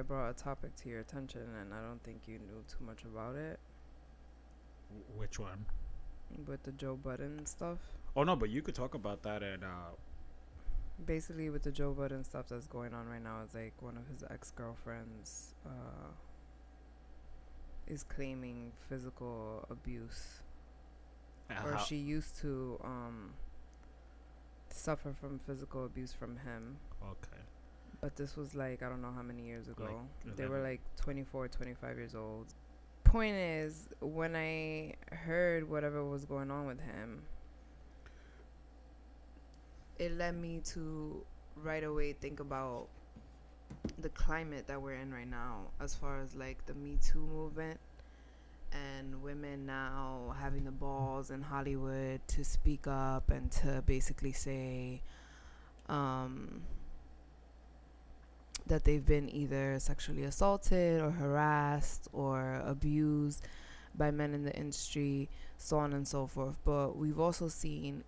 I brought a topic to your attention and I don't think you knew too much about it. Which one? With the Joe Budden stuff. Oh no, but you could talk about that and uh basically with the Joe Budden stuff that's going on right now, it's like one of his ex girlfriends uh, is claiming physical abuse, uh, or she used to um, suffer from physical abuse from him. Okay. But this was like I don't know how many years ago. Like they were like 24, 25 years old. Point is, when I heard whatever was going on with him, it led me to right away think about the climate that we're in right now as far as like the Me Too movement and women now having the balls in Hollywood to speak up and to basically say um, that they've been either sexually assaulted or harassed or abused by men in the industry, so on and so forth. But we've also seen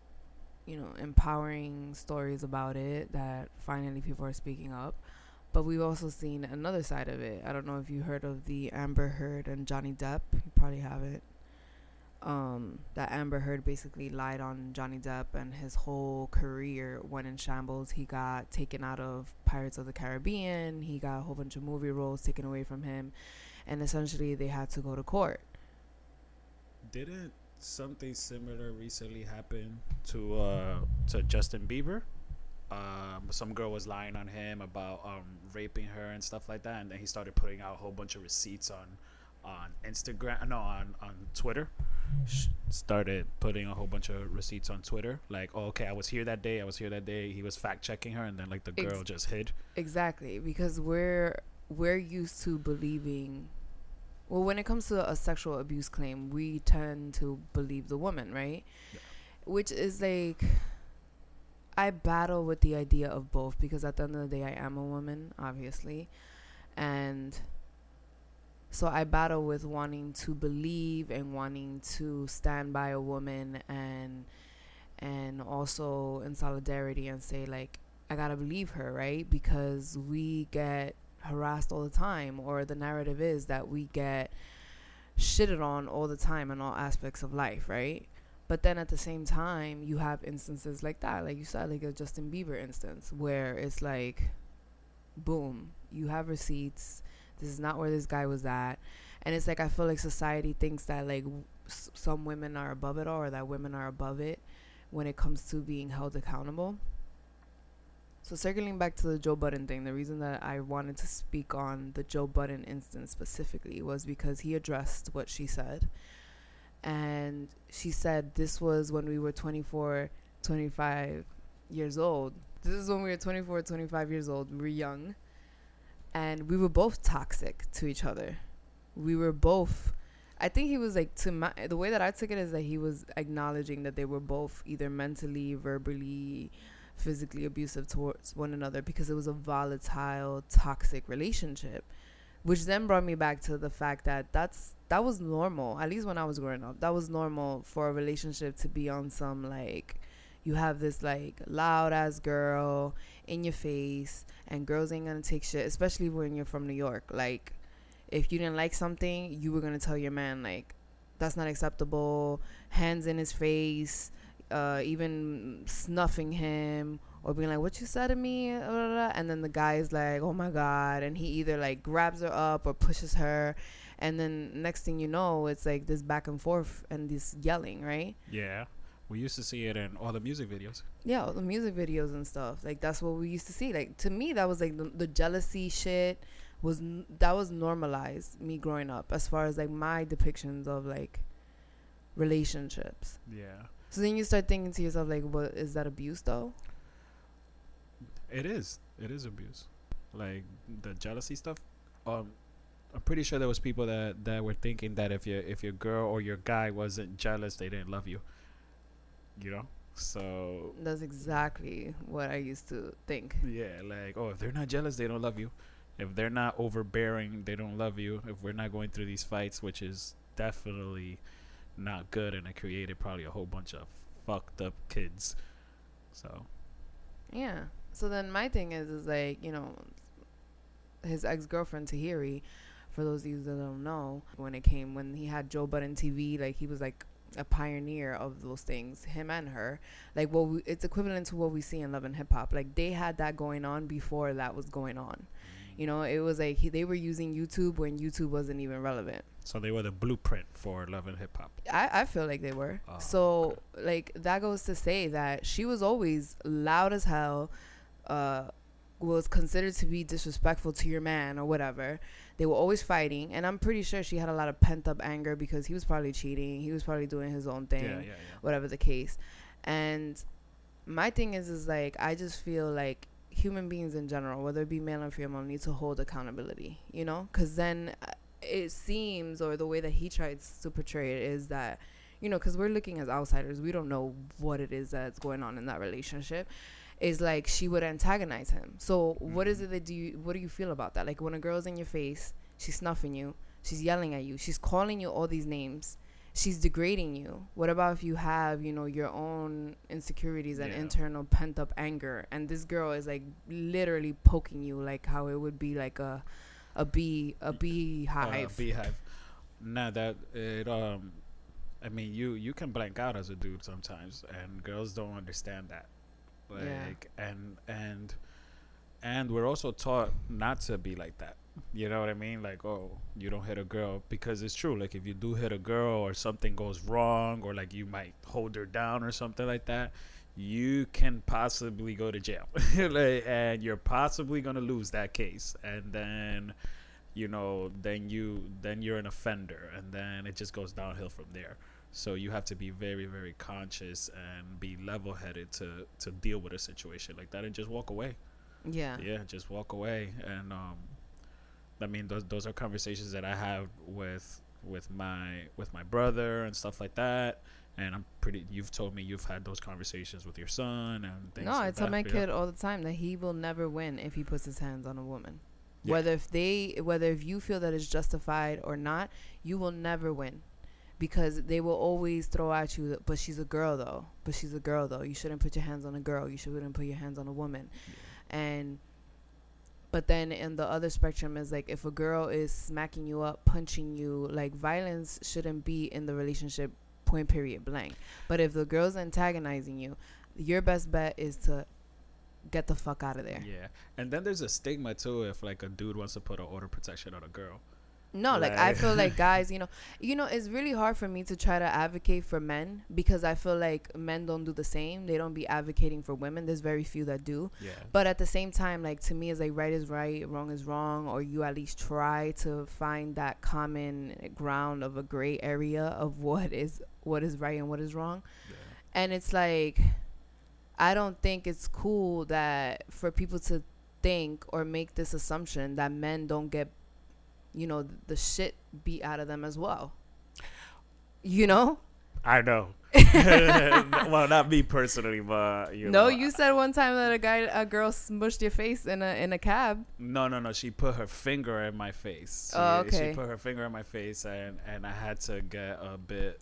you know, empowering stories about it that finally people are speaking up. But we've also seen another side of it. I don't know if you heard of the Amber Heard and Johnny Depp. You probably haven't. Um, that Amber Heard basically lied on Johnny Depp and his whole career went in shambles. He got taken out of Pirates of the Caribbean. He got a whole bunch of movie roles taken away from him. And essentially, they had to go to court. Didn't something similar recently happen to uh, to Justin Bieber. Um, some girl was lying on him about um, raping her and stuff like that, and then he started putting out a whole bunch of receipts on on Instagram, no, on on Twitter. started putting a whole bunch of receipts on Twitter, like, oh, okay, I was here that day, I was here that day. He was fact checking her, and then like the girl Ex- just hid. Exactly, because we're we're used to believing well, when it comes to a sexual abuse claim, we tend to believe the woman, right? Yeah. Which is like, I battle with the idea of both because at the end of the day, I am a woman, obviously. And so I battle with wanting to believe and wanting to stand by a woman and and also in solidarity and say like I got to believe her, right? Because we get harassed all the time, or the narrative is that we get shitted on all the time in all aspects of life, right? But then at the same time, you have instances like that, like you said, like a Justin Bieber instance, where it's like, boom, you have receipts. This is not where this guy was at. And it's like, I feel like society thinks that, like, some women are above it all, or that women are above it when it comes to being held accountable. So circling back to the Joe Budden thing, the reason that I wanted to speak on the Joe Budden instance specifically was because he addressed what she said. And she said this was when we were 24, 25 years old. This is when we were 24, 25 years old. We were young. And we were both toxic to each other. We were both I think he was like to my the way that I took it is that he was acknowledging that they were both either mentally, verbally, physically abusive towards one another because it was a volatile, toxic relationship. Which then brought me back to the fact that that's that was normal. At least when I was growing up, that was normal for a relationship to be on some like you have this like loud ass girl in your face and girls ain't gonna take shit, especially when you're from New York. Like if you didn't like something, you were gonna tell your man like that's not acceptable, hands in his face, uh, even snuffing him or being like, "What you said to me?" and then the guy's like, "Oh my god!" and he either like grabs her up or pushes her, and then next thing you know, it's like this back and forth and this yelling, right? Yeah. We used to see it in all the music videos. Yeah, all the music videos and stuff. Like that's what we used to see. Like to me, that was like the, the jealousy shit was that was normalized me growing up as far as like my depictions of like relationships. Yeah. So then you start thinking to yourself, like, what is that abuse though? It is. It is abuse. Like the jealousy stuff. Um, I'm pretty sure there was people that that were thinking that if your if your girl or your guy wasn't jealous, they didn't love you. You know. So that's exactly what I used to think. Yeah, like oh, if they're not jealous, they don't love you. If they're not overbearing, they don't love you. If we're not going through these fights, which is definitely not good and it created probably a whole bunch of fucked up kids. So Yeah. So then my thing is, is like you know, his ex girlfriend Tahiry. For those of you that don't know, when it came when he had Joe Budden TV, like he was like a pioneer of those things. Him and her, like what we, it's equivalent to what we see in Love and Hip Hop. Like they had that going on before that was going on. You know, it was like he, they were using YouTube when YouTube wasn't even relevant. So they were the blueprint for Love and Hip Hop. I, I feel like they were. Oh, so like that goes to say that she was always loud as hell, uh, was considered to be disrespectful to your man or whatever. They were always fighting, and I'm pretty sure she had a lot of pent up anger because he was probably cheating. He was probably doing his own thing, Yeah, yeah, whatever the case. And my thing is, is like I just feel like human beings in general, whether it be male or female, need to hold accountability. You know, because then uh, it seems, or the way that he tries to portray it is that, you know, because we're looking as outsiders, we don't know what it is that's going on in that relationship. Is like she would antagonize him. So what is Mhm. it that do you? What do you feel about that? Like when a girl's in your face, she's snuffing you, she's yelling at you, she's calling you all these names she's degrading you. What about if you have, you know, your own insecurities and Yeah. internal pent up anger and this girl is like literally poking you like how it would be like a a bee a beehive. Uh, beehive. Nah, that it um, I mean, you you can blank out as a dude sometimes, and girls don't understand that. Yeah. Like, and and and we're also taught not to be like that. You know what I mean? Like, oh, you don't hit a girl because it's true. Like, if you do hit a girl or something goes wrong, or like you might hold her down or something like that, you can possibly go to jail, like, and you're possibly gonna lose that case, and then you know then you then you're an offender and then it just goes downhill from there so you have to be very very conscious and be level headed to to deal with a situation like that and just walk away yeah. yeah just walk away and um i mean those those are conversations that i have with with my with my brother and stuff like that and i'm pretty you've told me you've had those conversations with your son and things No, like I tell that, my yeah. kid all the time that he will never win if he puts his hands on a woman. Yeah. Whether if they whether if you feel that it's justified or not, you will never win. Because they will always throw at you, but she's a girl though. But she's a girl though. You shouldn't put your hands on a girl. You shouldn't put your hands on a woman. And but then in the other spectrum is like if a girl is smacking you up, punching you, like violence shouldn't be in the relationship point period blank. But if the girl's antagonizing you, your best bet is to get the fuck out of there. Yeah, and then there's a stigma too if like a dude wants to put an order protection on a girl. No, like I feel like guys, you know, you know, it's really hard for me to try to advocate for men because I feel like men don't do the same. They don't be advocating for women. There's very few that do. Yeah, But at the same time, like to me, it's like right is right, wrong is wrong, or you at least try to find that common ground of a gray area of what is what is right and what is wrong. yeah. And it's like, I don't think it's cool that for people to think or make this assumption that men don't get, you know, the shit beat out of them as well. You know? I know. well, not me personally, but you know, no, know, you said one time that a guy, a girl smushed your face in a in a cab. No, no, no. She put her finger in my face. She, Oh, okay. She put her finger in my face, and and I had to get a bit.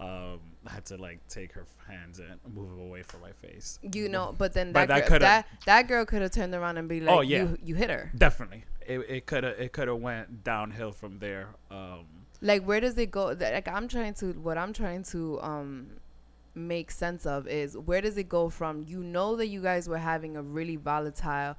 Um, I had to like take her hands and move them away from my face. You know, but then But that that girl, that that girl could have turned around and be like, Oh, yeah. you you hit her." Definitely, it it could have it could have went downhill from there. Um, Like, where does it go? Like, I'm trying to what I'm trying to um make sense of is where does it go from? You know that you guys were having a really volatile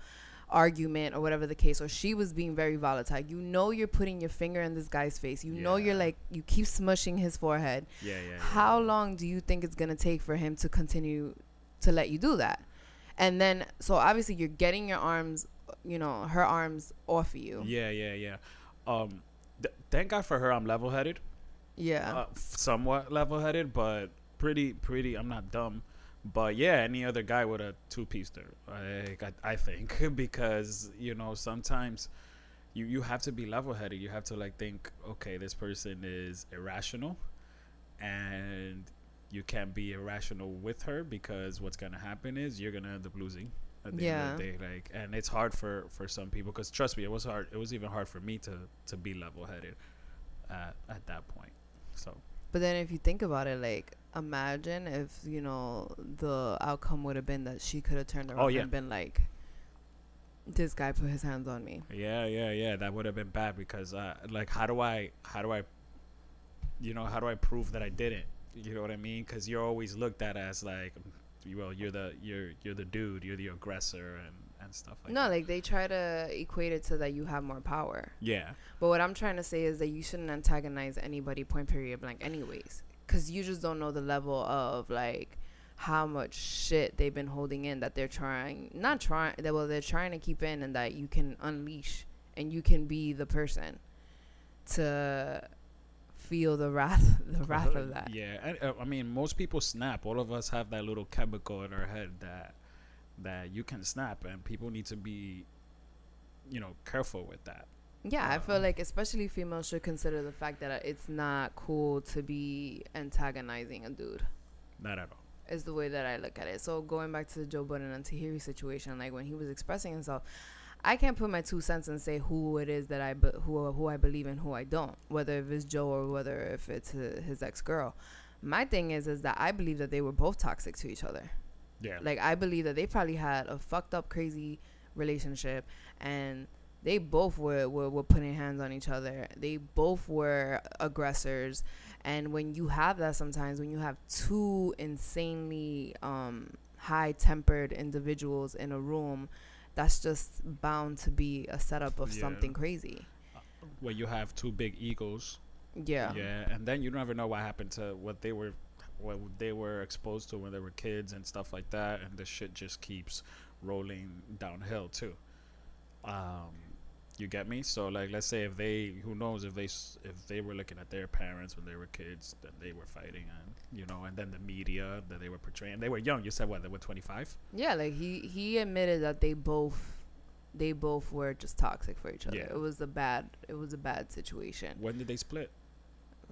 argument or whatever the case, or she was being very volatile. You know you're putting your finger in this guy's face. You know you're like you keep smushing his forehead. yeah, yeah. yeah, How yeah. long do you think it's gonna take for him to continue to let you do that? And then, so obviously you're getting your arms, you know, her arms off of you. Yeah, yeah, yeah. Um, th- thank God for her. I'm level-headed. Yeah. uh, somewhat level-headed, but pretty, pretty. I'm not dumb, but yeah, any other guy would have two-pieced her. Like, I, I think because you know sometimes you you have to be level-headed. You have to like think, okay, this person is irrational, and you can't be irrational with her because what's gonna happen is you're gonna end up losing. At the end of the day, like, and it's hard for for some people because trust me, it was hard. It was even hard for me to to be level-headed at at that point. So But then if you think about it, like imagine if you know the outcome would have been that she could have turned around Oh, yeah. and been like, "This guy put his hands on me." Yeah, yeah, yeah. That would have been bad because, uh, like, how do I, how do I, you know, how do I prove that I didn't? You know what I mean? Because you're always looked at as like, well, you're the you're you're the dude, you're the aggressor, and and stuff like no, that. like they try to equate it so that you have more power. yeah, But what I'm trying to say is that you shouldn't antagonize anybody point period blank anyways cuz you just don't know the level of like how much shit they've been holding in that they're trying not trying that well they're trying to keep in and that you can unleash and you can be the person to feel the wrath the wrath of that. Yeah, and, uh, I mean, most people snap. All of us have that little chemical in our head that that you can snap, and people need to be, you know, careful with that. Yeah, I feel like especially females should consider the fact that it's not cool to be antagonizing a dude. Not at all. is the way that I look at it. So going back to the Joe Budden and Tahiry situation, like when he was expressing himself, I can't put my two cents and say who it is that I be- who who I believe and who I don't, whether if it's Joe or whether if it's hi- his ex girl. My thing is is that I believe that they were both toxic to each other. Yeah. Like I believe that they probably had a fucked up crazy relationship and they both were, were, were putting hands on each other. They both were aggressors. And when you have that sometimes, when you have two insanely um, high tempered individuals in a room, that's just bound to be a setup of Yeah. something crazy. where you have two big egos. Yeah. Yeah, and then you never know what happened to what they were, what they were exposed to when they were kids and stuff like that, and the shit just keeps rolling downhill too. Um, you get me? So like, let's say if they, who knows if they if they were looking at their parents when they were kids, then they were fighting, and you know, and then the media that they were portraying, they were young. You said what? They were twenty five. Yeah, like he he admitted that they both they both were just toxic for each other. Yeah. It was a bad it was a bad situation. When did they split?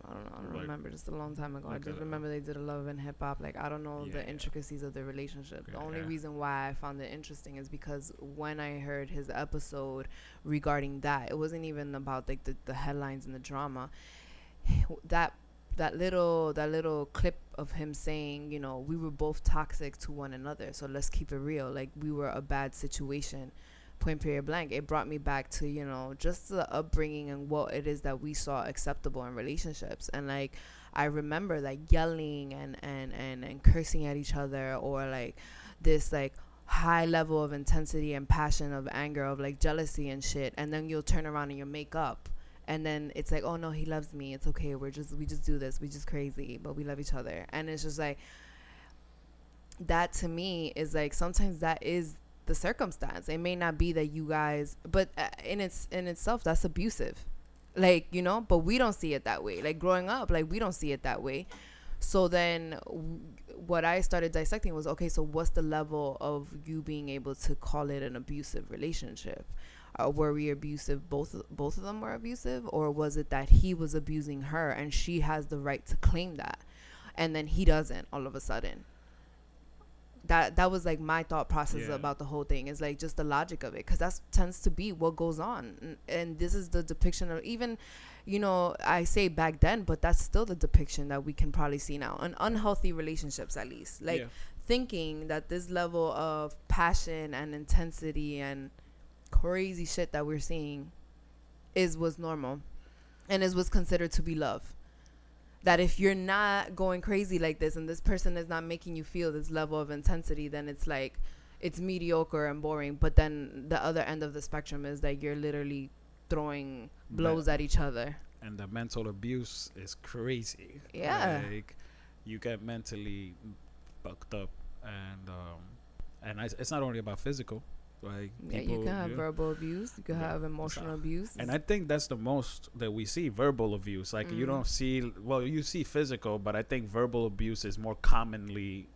I don't know. I don't Like- remember. Just a long time ago. I just a- remember they did a love and hip hop. Like I don't know Yeah, the yeah. intricacies of their relationship. The only yeah. reason why I found it interesting is because when I heard his episode regarding that, it wasn't even about like the, the headlines and the drama. That that little that little clip of him saying, you know, we were both toxic to one another. So let's keep it real. Like we were a bad situation point period blank it brought me back to you know just the upbringing and what it is that we saw acceptable in relationships. And like i remember like yelling and and and, and cursing at each other or like this like high level of intensity and passion of anger of like jealousy and shit. And then you'll turn around and you'll make up. And then it's like oh no he loves me. It's okay. We're just we just do this. We just crazy but we love each other. And it's just like that to me is like sometimes that is the circumstance. It may not be that you guys, but uh, in its in itself, that's abusive. Like you know, but we don't see it that way. Like growing up, like we don't see it that way. So then, w- what I started dissecting was okay. So what's the level of you being able to call it an abusive relationship? Uh, were we abusive? Both both of them were abusive, or was it that he was abusing her and she has the right to claim that, and then he doesn't all of a sudden? That that was like my thought process Yeah. about the whole thing is like just the logic of it because that tends to be what goes on and, and this is the depiction of even you know i say back then but that's still the depiction that we can probably see now in unhealthy relationships at least like yeah. thinking that this level of passion and intensity and crazy shit that we're seeing is was normal and is was considered to be love that if you're not going crazy like this and this person is not making you feel this level of intensity then it's like it's mediocre and boring but then the other end of the spectrum is that you're literally throwing blows at each other and the mental abuse is crazy. Yeah. like you get mentally fucked up, and um, and I, it's not only about physical. Like yeah people, you can have yeah. verbal abuse you can Yeah. have emotional abuse And I think that's the most that we see verbal abuse. Like you Mm. don't see, well, you see physical, but I think verbal abuse is more commonly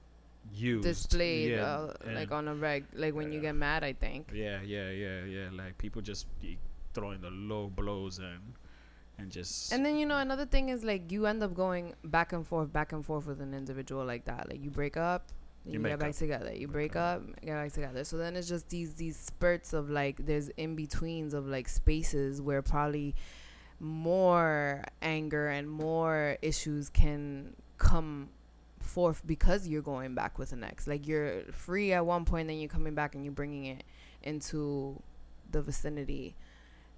used. displayed Yeah, uh, like on a reg like when you get mad i think Yeah, yeah, yeah, yeah. Like people just be throwing the low blows and and just And then you know another thing is like you end up going back and forth, back and forth with an individual like that. Like you break up, You you, get back up. together. You break Okay. up, get back together. So then it's just these these spurts of like there's in betweens of like spaces where probably more anger and more issues can come forth because you're going back with an ex. Like you're free at one point, then you're coming back and you're bringing it into the vicinity,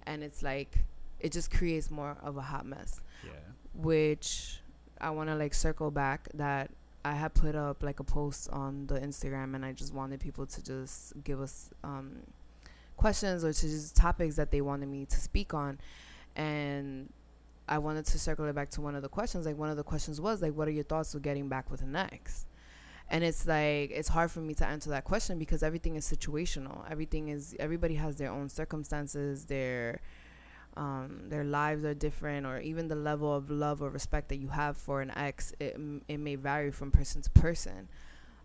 and it's like it just creates more of a hot mess. Yeah. Which I want to like circle back that I had put up like a post on the Instagram, and I just wanted people to just give us um, questions or to just topics that they wanted me to speak on, and I wanted to circle it back to one of the questions. Like one of the questions was like, "What are your thoughts of getting back with an ex?" And it's like it's hard for me to answer that question because everything is situational. Everything is everybody has their own circumstances, their um, their lives are different, or even the level of love or respect that you have for an ex, it it may vary from person to person.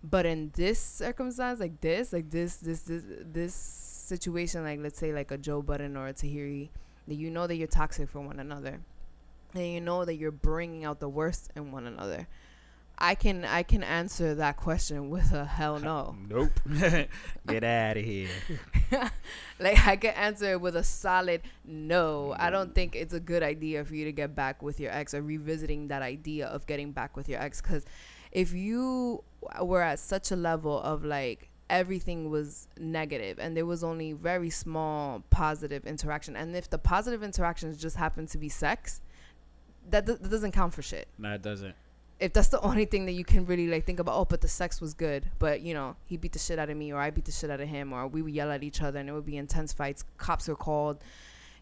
But in this circumstance, like this, like this, this, this, this situation, like let's say like a Joe Budden or a Tahiry, that you know that you're toxic for one another and you know that you're bringing out the worst in one another. I can I can answer that question with a hell no. Nope. Get out of here. like I can answer it with a solid no. I don't think it's a good idea for you to get back with your ex or revisiting that idea of getting back with your ex cuz if you were at such a level of like everything was negative and there was only very small positive interaction and if the positive interactions just happen to be sex that, that doesn't count for shit. No, it doesn't. If that's the only thing that you can really like think about, oh, but the sex was good, but you know, he beat the shit out of me, or I beat the shit out of him, or we would yell at each other, and it would be intense fights. Cops were called.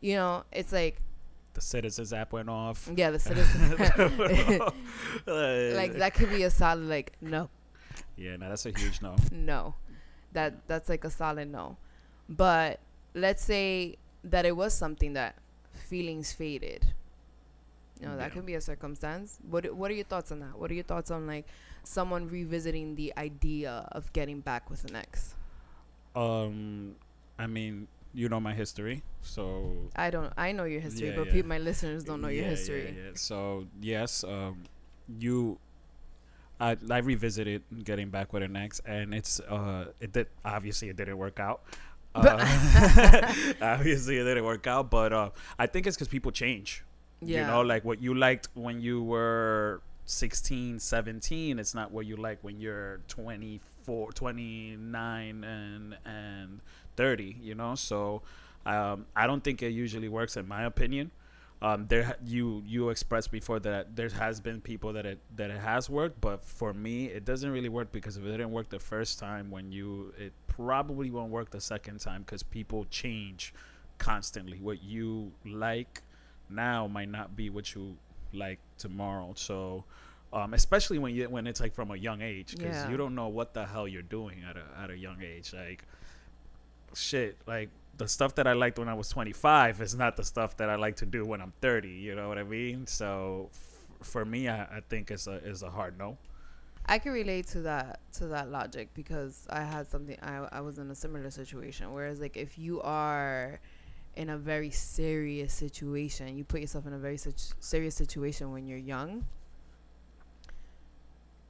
You know, it's like the Citizens app went off. Yeah, the Citizens. like that could be a solid like no. Yeah, no, that's a huge no. no, that that's like a solid no. But let's say that it was something that feelings faded you know, that yeah. could be a circumstance. What What are your thoughts on that? What are your thoughts on like someone revisiting the idea of getting back with an ex? Um, I mean, you know my history, so I don't. I know your history, yeah, but yeah. my listeners don't know your history. So yes, um, you. I, I revisited getting back with an ex, and it's uh, it did obviously it didn't work out. Uh, obviously, it didn't work out, but uh, I think it's because people change. Yeah. You know, like what you liked when you were 16, 17, it's not what you like when you're 24, 29 and and 30, you know? So um, I don't think it usually works in my opinion. Um, there you you expressed before that there has been people that it that it has worked, but for me it doesn't really work because if it didn't work the first time, when you it probably won't work the second time because people change constantly. What you like now might not be what you like tomorrow. So, um, especially when you when it's like from a young age, because yeah. you don't know what the hell you're doing at a at a young age. Like, shit, like the stuff that I liked when I was 25 is not the stuff that I like to do when I'm 30. You know what I mean? So, f- for me, I, I think it's a is a hard no. I can relate to that to that logic because I had something I I was in a similar situation. Whereas like if you are in a very serious situation. You put yourself in a very serious situation when you're young.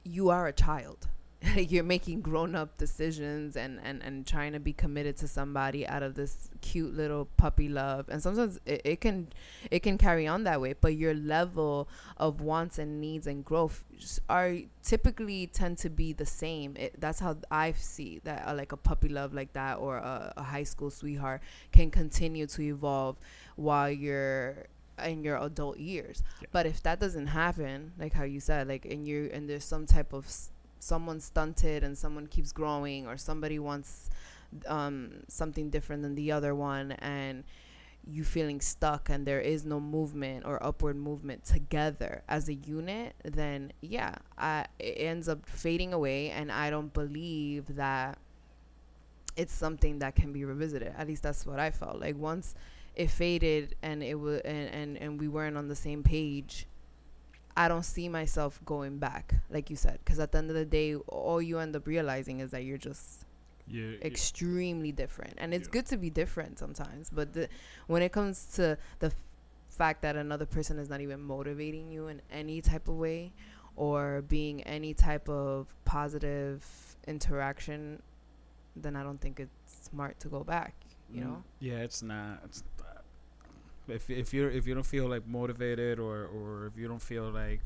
You are a child. you're making grown up decisions and, and, and trying to be committed to somebody out of this cute little puppy love. And sometimes it, it can it can carry on that way. But your level of wants and needs and growth are typically tend to be the same. It, that's how I see that uh, like a puppy love like that or a, a high school sweetheart can continue to evolve while you're in your adult years. Yeah. But if that doesn't happen, like how you said, like and you and there's some type of someone stunted and someone keeps growing or somebody wants um, something different than the other one and you feeling stuck and there is no movement or upward movement together as a unit then yeah I, it ends up fading away and i don't believe that it's something that can be revisited. At least that's what i felt. Like once it faded and it was and, and and we weren't on the same page I don't see myself going back, like you said, because at the end of the day, all you end up realizing is that you're just yeah, extremely yeah. different, and it's yeah. good to be different sometimes. But the, when it comes to the f- fact that another person is not even motivating you in any type of way, or being any type of positive interaction, then I don't think it's smart to go back. You mm, know? Yeah, it's not. It's if if you if you don't feel like motivated or or if you don't feel like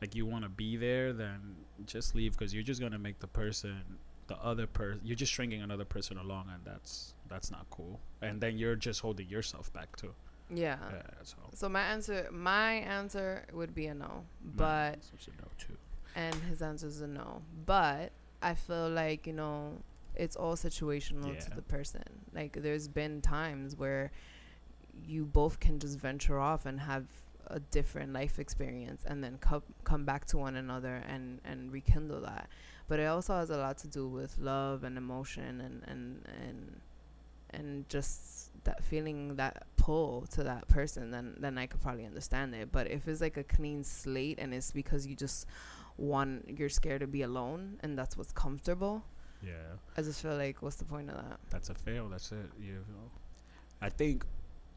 like you want to be there, then just leave because you're just gonna make the person the other person you're just stringing another person along and that's that's not cool and then you're just holding yourself back too Yeah. yeah so So my answer, my answer would be a no, but a no too and his answer is a no. But I feel like you know it's all situational to the person. Like there's been times where you both can just venture off and have a different life experience and then come come back to one another and and rekindle that. But it also has a lot to do with love and emotion and and and and just that feeling that pull to that person then then I could probably understand it. But if it's like a clean slate and it's because you just want you're scared to be alone and that's what's comfortable, yeah I just feel like what's the point of that? that's a fail that's it you know i think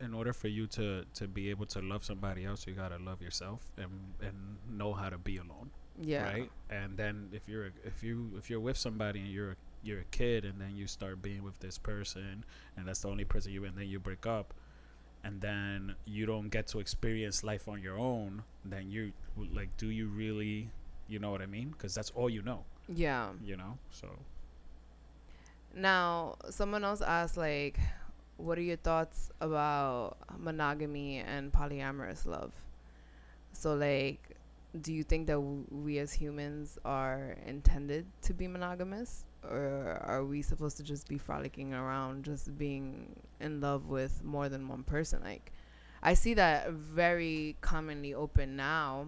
in order for you to to be able to love somebody else you gotta love yourself and and know how to be alone Yeah. right and then if you're if you if you're with somebody and you're you're a kid and then you start being with this person and that's the only person you and then you break up and then you don't get to experience life on your own then you like do you really you know what i mean because that's all you know Yeah. you know so Now, someone else asked like what are your thoughts about monogamy and polyamorous love? So like do you think that w- we as humans are intended to be monogamous or are we supposed to just be frolicking around just being in love with more than one person like I see that very commonly open now.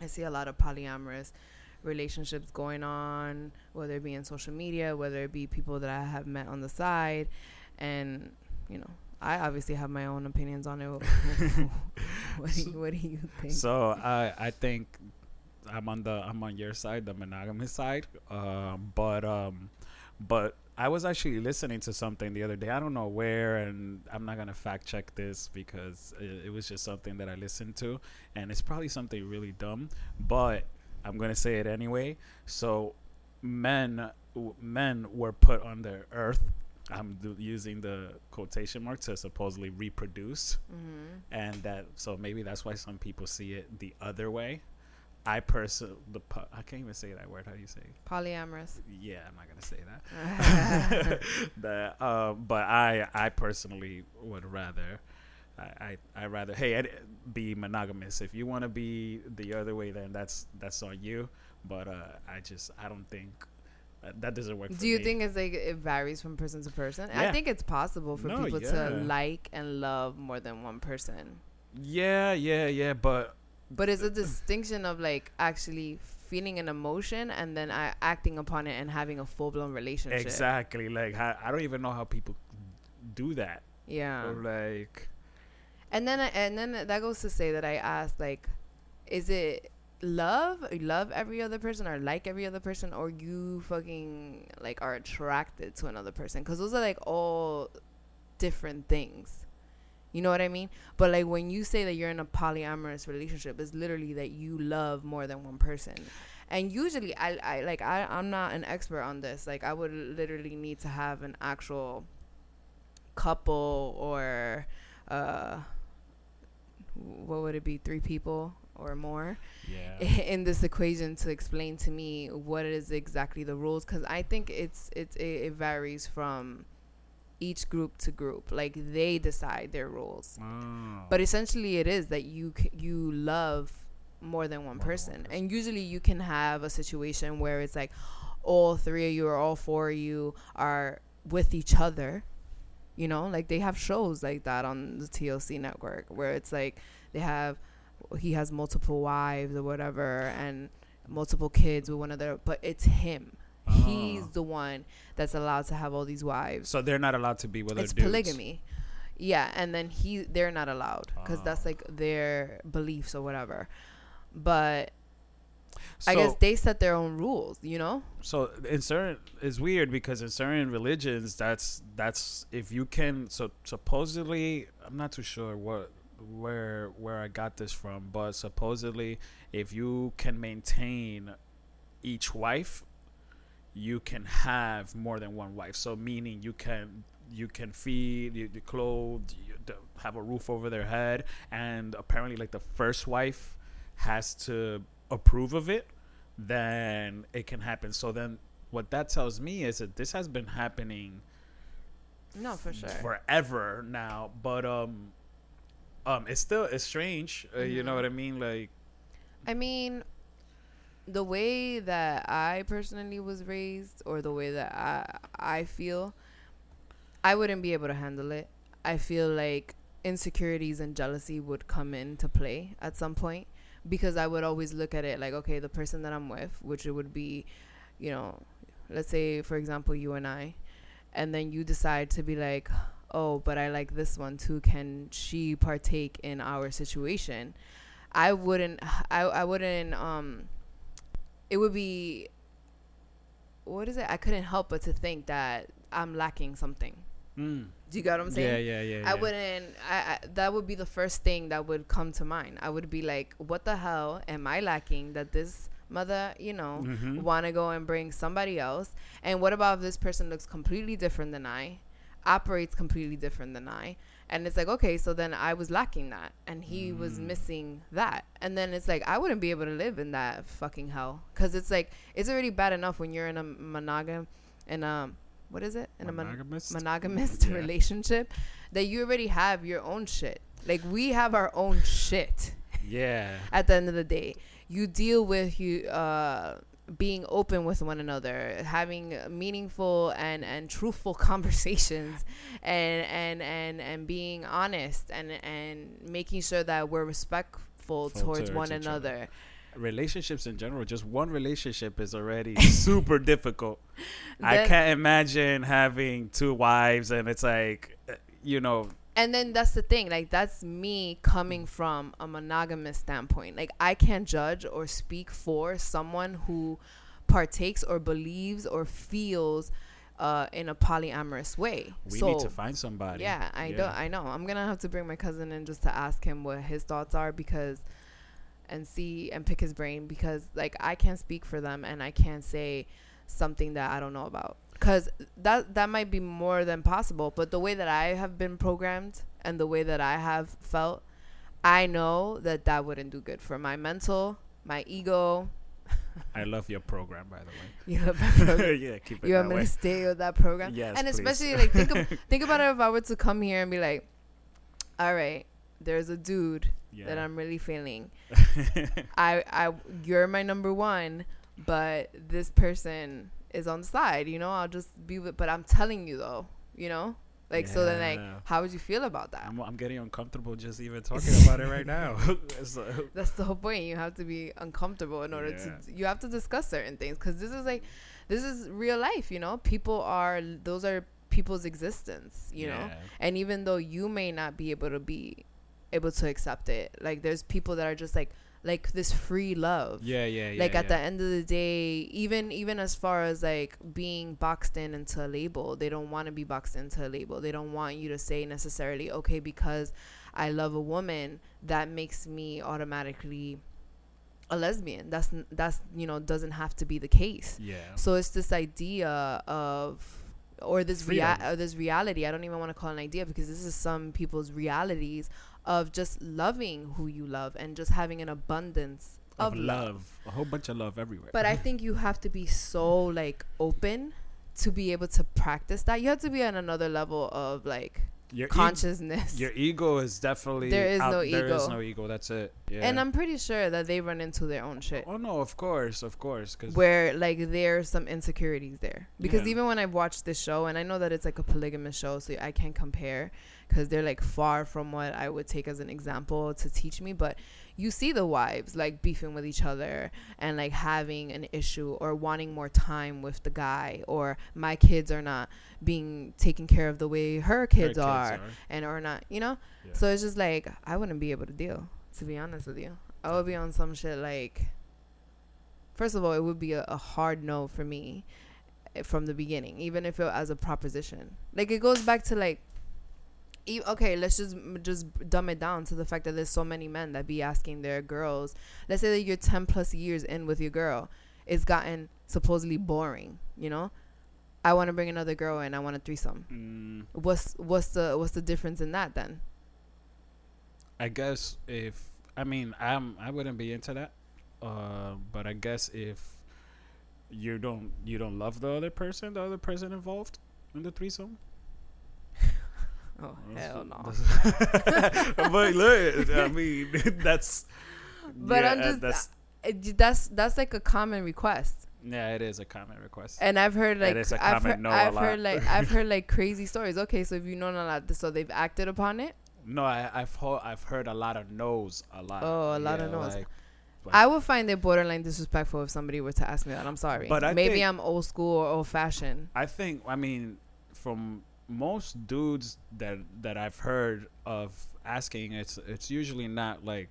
I see a lot of polyamorous relationships going on, whether it be in social media, whether it be people that I have met on the side. And, you know, I obviously have my own opinions on it. what, do you, what do you think? So I I think I'm on the I'm on your side, the monogamous side. Um, but um, but I was actually listening to something the other day. I don't know where, and I'm not gonna fact check this because it, it was just something that I listened to, and it's probably something really dumb. But I'm gonna say it anyway. So men w- men were put on the earth. I'm do- using the quotation mark to supposedly reproduce hmm and that so maybe that's why some people see it the other way. I person the po- I can't even say that word. How do you say? it? Polyamorous. Yeah, I'm not gonna say that. that uh, but I I personally would rather. I, I I rather hey I'd be monogamous. If you want to be the other way, then that's that's on you. But uh, I just I don't think that doesn't work. for Do you me. think it's like it varies from person to person? I think it's possible for No, people yeah. to like and love more than one person. Yeah, yeah, yeah. But But it's a distinction of like actually feeling an emotion and then uh, acting upon it and having a full blown relationship. exactly like I, I don't even know how people do that. Yeah. Or like And then I- and then that goes to say that I asked like, is it love? Love every other person or like every other person, or you fucking like are attracted to another person? Because those are like all different things. You know what I mean? But like when you say that you're in a polyamorous relationship, it's literally that you love more than one person. And usually, I, I like I I'm not an expert on this. Like I would literally need to have an actual couple or uh what would it be three people or more yeah. in this equation to explain to me what is exactly the rules because i think it's it's it, it varies from each group to group like they decide their rules Oh. but essentially it is that you c- you love more than one More than one person person. and usually you can have a situation where it's like all three of you or all four of you are with each other you know like they have shows like that on the TLC network where it's like they have he has multiple wives or whatever and multiple kids with one another but it's him he's Oh. the one that's allowed to have all these wives so they're not allowed to be with it's dudes. polygamy yeah and then he they're not allowed because that's Oh. like their beliefs or whatever but So, i guess they set their own rules you know so in certain it's weird because in certain religions that's that's if you can so supposedly I'm not too sure what where where I got this from but supposedly if you can maintain each wife you can have more than one wife so meaning you can you can feed, you, you clothe, you have a roof over their head, and apparently, like the first wife has to approve of it, then it can happen. So then, what that tells me is that this has been happening No, for sure. forever now, but um, um, it's still it's strange. Uh, You know what I mean? Like, I mean, the way that I personally was raised, or the way that I I feel, I wouldn't be able to handle it. I feel like insecurities and jealousy would come into play at some point because I would always look at it like, okay, the person that I'm with, which it would be, you know, let's say for example you and I, and then you decide to be like, oh, but I like this one too. Can she partake in our situation? I wouldn't I I wouldn't um it would be what is it? I couldn't help but to think that I'm lacking something. mm, Do you get what I'm saying? yeah, yeah, yeah. I yeah. wouldn't I, I that would be the first thing that would come to mind. I would be like, what the hell am I lacking that this mother, you know, Mhm. want to go and bring somebody else? And what about if this person looks completely different than I, operates completely different than I? And it's like, okay, so then I was lacking that, and he was Mm. missing that. And then it's like, I wouldn't be able to live in that fucking hell. Because it's like, it's already bad enough when you're in a monogam, in a, what is it? In a mon- Monogamous? monogamous Yeah. relationship that you already have your own shit. Like we have our own shit yeah. at the end of the day. You deal with you uh being open with one another, having meaningful and and truthful conversations and and and and being honest and and making sure that we're respectful Full towards one another. relationships in general just one relationship is already super difficult i can't imagine having two wives and it's like uh, you know and then that's the thing like that's me coming from a monogamous standpoint. Like i can't judge or speak for someone who partakes or believes or feels uh, in a polyamorous way. We so need to find somebody. Yeah i know i know. I'm gonna have to bring my cousin in just to ask him what his thoughts are because and see and pick his brain because like i can't speak for them and i can't say something that i don't know about because that that might be more than possible but the way that i have been programmed and the way that i have felt i know that that wouldn't do good for my mental my ego i love your program by the way you know my program. yeah keep it you want me to stay with that program Yes, and please. especially like think, of, think about it if i were to come here and be like all right there's a dude yeah. that i'm really feeling I, I, you're my number one, but this person is on the side. You know, I'll just be with. But I'm telling you though, you know, like so. Then like, how would you feel about that? I'm, I'm getting uncomfortable just even talking about it right now So- That's the whole point. You have to be uncomfortable in order Yeah. to. You have to discuss certain things because this is like, this is real life. You know, people are. Those are people's existence. You know, and even though you may not be able to be able to accept it, like there's people that are just like like this free love. yeah yeah yeah like at yeah. the end of the day even even as far as like being boxed in into a label they don't want to be boxed into a label. They don't want you to say necessarily okay because i love a woman that makes me automatically a lesbian. That's that's you know doesn't have to be the case. Yeah. So it's this idea of or this rea- or this reality i don't even want to call it an idea because this is some people's realities of just loving who you love and just having an abundance of, of, love a whole bunch of love everywhere but I think you have to be so like open to be able to practice that. You have to be on another level of like your, e- consciousness. your ego is definitely There is out- no ego. there is no ego that's it yeah And I'm pretty sure that they run into their own shit. oh no of course of course because Where like there's some insecurities there because Yeah. even when I've watched this show and I know that it's like a polygamous show so I can't compare because they're like far from what I would take as an example to teach me but you see the wives like beefing with each other and like having an issue or wanting more time with the guy or my kids are not being taken care of the way her kids, are, and or not you know? Yeah. so it's just like i wouldn't be able to deal to be honest with you. I would be on some shit like first of all it would be a, a hard no for me eh, from the beginning even if it as a proposition. Like it goes back to like okay let's just just dumb it down to the fact that there's so many men that be asking their girls let's say that you're 10 plus years in with your girl it's gotten supposedly boring you know I want to bring another girl and I want a threesome. Mm, What's what's the what's the difference in that then? I guess if I mean I'm I wouldn't be into that. Uh, but I guess if you don't you don't love the other person, the other person involved in the threesome. Oh that's- hell no. but look, I mean that's. But I'm just- that's uh, that's that's like a common request, yeah, it is a common request. and I've heard like It is a I've heard, no I've heard like I've heard like crazy stories. Okay, so if you know a lot, so they've acted upon it. No, I, I've heard I've heard a lot of no's, a lot. Oh, a lot of no's. Like, Like- I would find it borderline disrespectful if somebody were to ask me that. I'm sorry, But I maybe I'm old school or old fashioned. I think I mean from most dudes that that I've heard of asking, it's it's usually not like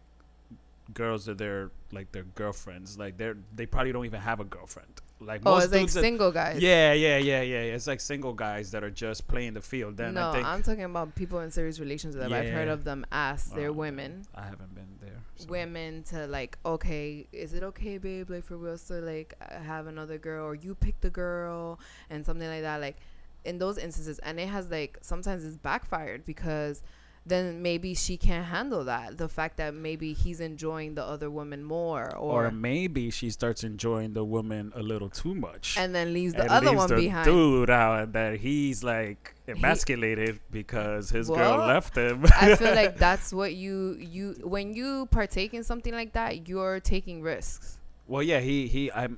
girls that they're like their girlfriends. Like they're they probably don't even have a girlfriend. Like Oh, most it's like that- single guys. yeah, yeah, yeah, yeah. It's like single guys that are just playing the field. Then no, I think I'm talking about people in serious relationships. I've heard of them ask their Oh, women, I haven't been there. so. women to like, okay, is it okay, babe, like for real, to like have another girl, or you pick the girl, and something like that. Like in those instances, and it has like sometimes it's backfired because then maybe she can't handle that. The fact that maybe he's enjoying the other woman more, or, Or maybe she starts enjoying the woman a little too much. and then leaves the and other leaves one the behind. dude out that he's like emasculated because his girl left him. I feel like that's what you you when you partake in something like that, you're taking risks. well, yeah, he he I'm.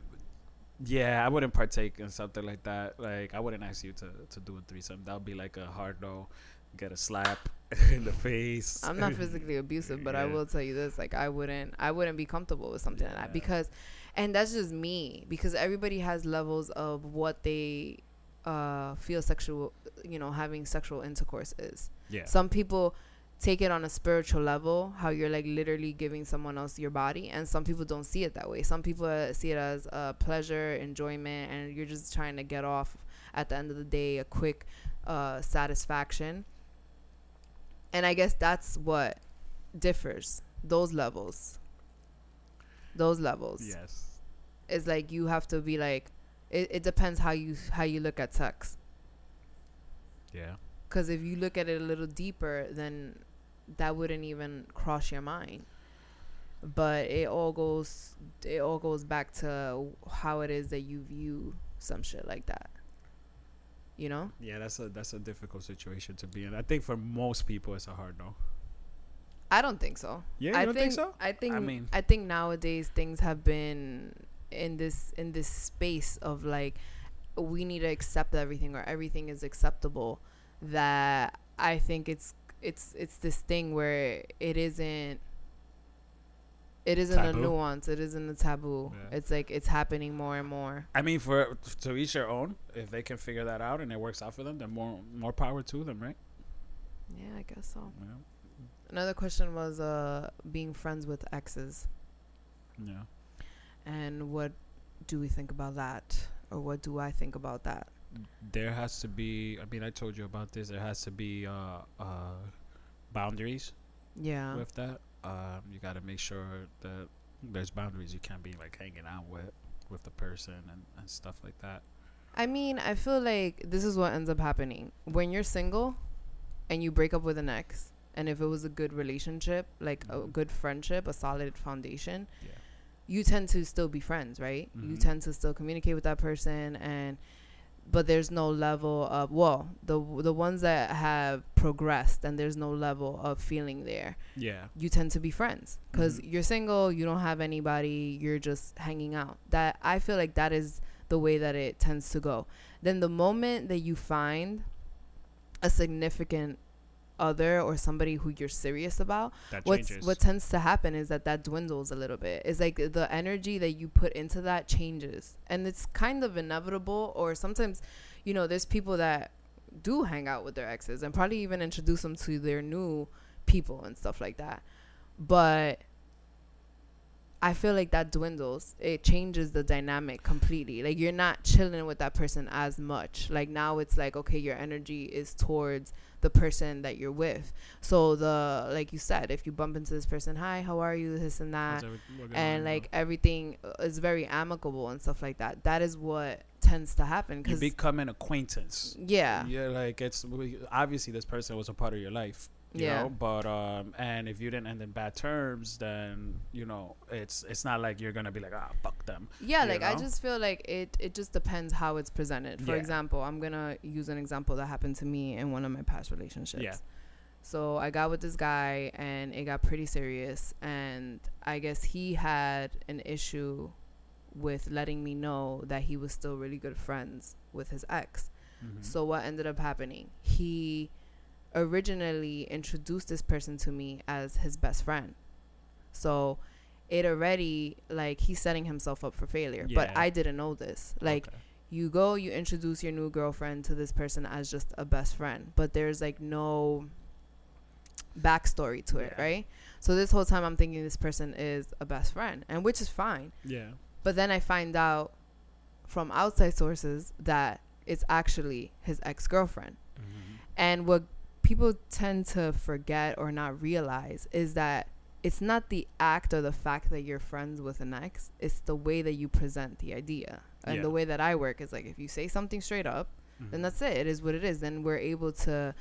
Yeah, I wouldn't partake in something like that. Like, I wouldn't ask you to to do a threesome. That would be like a hard no. Get a slap in the face. I'm not physically abusive, but I will tell you this: like I wouldn't, I wouldn't be comfortable with something like that because, and that's just me because everybody has levels of what they uh feel sexual, you know, having sexual intercourse is. Yeah. Some people take it on a spiritual level, how you're like literally giving someone else your body, and some people don't see it that way. Some people uh, see it as uh, pleasure, enjoyment, and you're just trying to get off at the end of the day a quick uh, satisfaction. And I guess that's what differs. Those levels. Those levels. yes. It's like you have to be like, it, it depends how you how you look at sex. Yeah. Because if you look at it a little deeper, then that wouldn't even cross your mind. But it all goes it all goes back to how it is that you view some shit like that. You know? Yeah, that's a that's a difficult situation to be in. I think for most people, it's a hard no. I don't think so. Yeah, you I don't think, think so? I think I mean- I think nowadays things have been in this in this space of like we need to accept everything or everything is acceptable that I think it's it's it's this thing where it isn't it isn't Taboo? a nuance, it isn't a taboo. Yeah. It's like it's happening more and more. I mean, for to each their own. If they can figure that out and it works out for them, then more more power to them, right? Yeah, I guess so. Yeah. Another question was uh being friends with exes. Yeah. And what do we think about that? Or what do I think about that? There has to be. I mean, I told you about this. There has to be uh, uh, boundaries Yeah. with that. Um, you got to make sure that there's boundaries. You can't be like hanging out with with the person and, and stuff like that. I mean, I feel like this is what ends up happening. When you're single and you break up with an ex, and if it was a good relationship, like a Mhm. good friendship, a solid foundation, Yeah. you tend to still be friends, right? You Mhm. tend to still communicate with that person and but there's no level of well, the the ones that have progressed and there's no level of feeling there. Yeah. you tend to be friends because Mhm. you're single you don't have anybody you're just hanging out that i feel like that is the way that it tends to go then the moment that you find a significant other or somebody who you're serious about That what's changes. what tends to happen is that that dwindles a little bit it's like the energy that you put into that changes and it's kind of inevitable or sometimes you know there's people that do hang out with their exes and probably even introduce them to their new people and stuff like that but I feel like that dwindles. It changes the dynamic completely. Like you're not chilling with that person as much. Like now it's like okay, your energy is towards the person that you're with. So the like you said, if you bump into this person, hi, how are you, this and that, and like everything uh, is very amicable and stuff like that. That is what tends to happen you become an acquaintance. Yeah. Yeah, like it's obviously this person was a part of your life you yeah. know but um and if you didn't end in bad terms then you know it's it's not like you're gonna be like ah fuck them yeah like know? i just feel like it it just depends how it's presented for yeah. example i'm gonna use an example that happened to me in one of my past relationships yeah so i got with this guy and it got pretty serious and i guess he had an issue with letting me know that he was still really good friends with his ex mm-hmm. so what ended up happening he originally introduced this person to me as his best friend. So it already like he's setting himself up for failure. Yeah. But I didn't know this. Like okay. you go, you introduce your new girlfriend to this person as just a best friend, but there's like no backstory to it, right? So this whole time I'm thinking this person is a best friend, and which is fine. Yeah. But then I find out from outside sources that it's actually his ex girlfriend. Mm-hmm. And what people tend to forget or not realize is that it's not the act or the fact that you're friends with an ex it's the way that you present the idea and yeah. the way that i work is like if you say something straight up mm-hmm. then that's it it is what it is then we're able to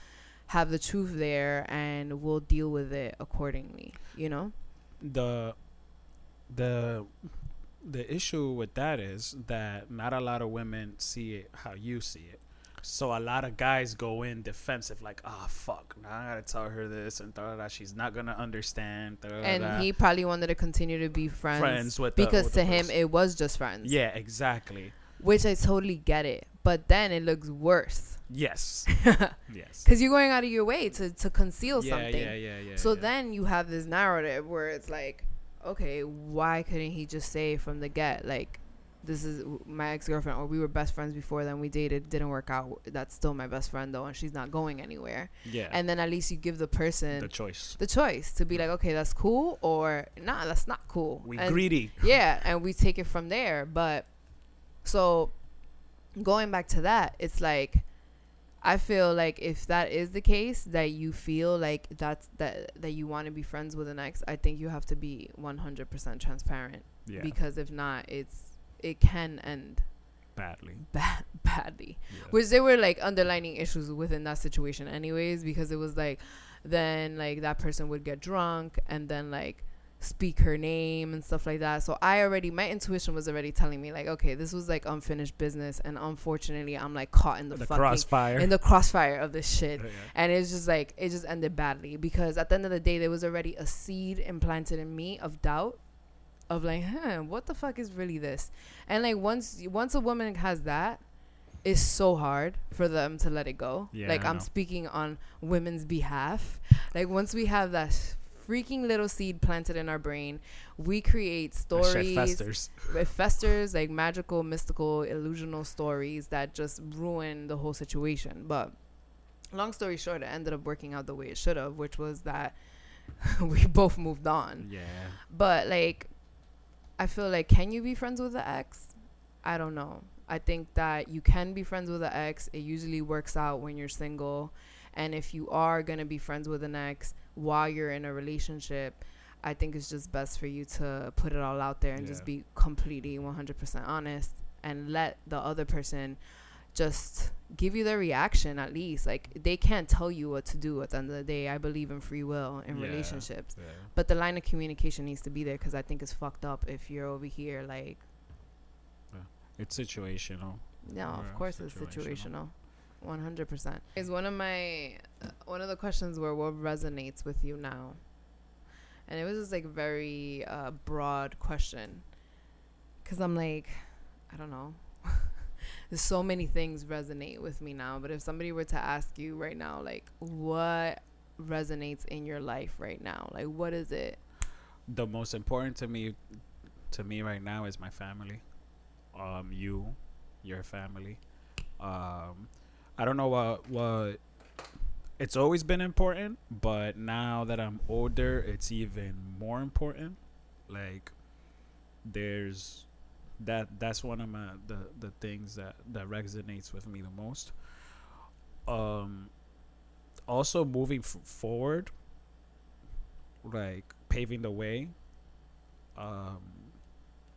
have the truth there and we'll deal with it accordingly you know the the the issue with that is that not a lot of women see it how you see it so a lot of guys go in defensive, like, ah, oh, fuck, now I gotta tell her this and da da. She's not gonna understand. And he probably wanted to continue to be friends, friends with because the, with to him it was just friends. Yeah, exactly. Which I totally get it, but then it looks worse. Yes. yes. Because you're going out of your way to to conceal yeah, something. Yeah, yeah, yeah. So yeah. then you have this narrative where it's like, okay, why couldn't he just say from the get like? This is my ex girlfriend, or we were best friends before. Then we dated, didn't work out. That's still my best friend though, and she's not going anywhere. Yeah. And then at least you give the person the choice, the choice to be like, okay, that's cool, or nah, that's not cool. We and greedy. Yeah, and we take it from there. But so going back to that, it's like. I feel like if that is the case, that you feel like that's that that you want to be friends with an ex, I think you have to be 100% transparent. Yeah. Because if not, it's it can end badly. Bad, badly. Yeah. Which there were like underlining issues within that situation, anyways, because it was like then like that person would get drunk and then like speak her name and stuff like that. So I already my intuition was already telling me like, okay, this was like unfinished business, and unfortunately, I'm like caught in the, the fucking, crossfire in the crossfire of this shit, yeah. and it's just like it just ended badly because at the end of the day, there was already a seed implanted in me of doubt of like, huh, what the fuck is really this? And like once once a woman has that, it's so hard for them to let it go. Yeah, like I'm speaking on women's behalf. Like once we have that freaking little seed planted in our brain, we create stories. festers. It festers like magical, mystical, illusional stories that just ruin the whole situation. But long story short, it ended up working out the way it should have, which was that we both moved on. Yeah. But like I feel like can you be friends with the ex? I don't know. I think that you can be friends with the ex. It usually works out when you're single. And if you are going to be friends with an ex while you're in a relationship, I think it's just best for you to put it all out there and yeah. just be completely 100% honest and let the other person just give you their reaction at least. Like they can't tell you what to do at the end of the day. I believe in free will in yeah, relationships, yeah. but the line of communication needs to be there because I think it's fucked up if you're over here like. It's situational. Yeah, of course it's situational. One hundred percent. Is one of my uh, one of the questions where what resonates with you now, and it was just like very uh, broad question, because I'm like, I don't know so many things resonate with me now. But if somebody were to ask you right now, like, what resonates in your life right now? Like, what is it? The most important to me, to me right now, is my family. Um, you, your family. Um, I don't know what what. It's always been important, but now that I'm older, it's even more important. Like, there's that that's one of my the the things that that resonates with me the most um also moving f- forward, like paving the way, um,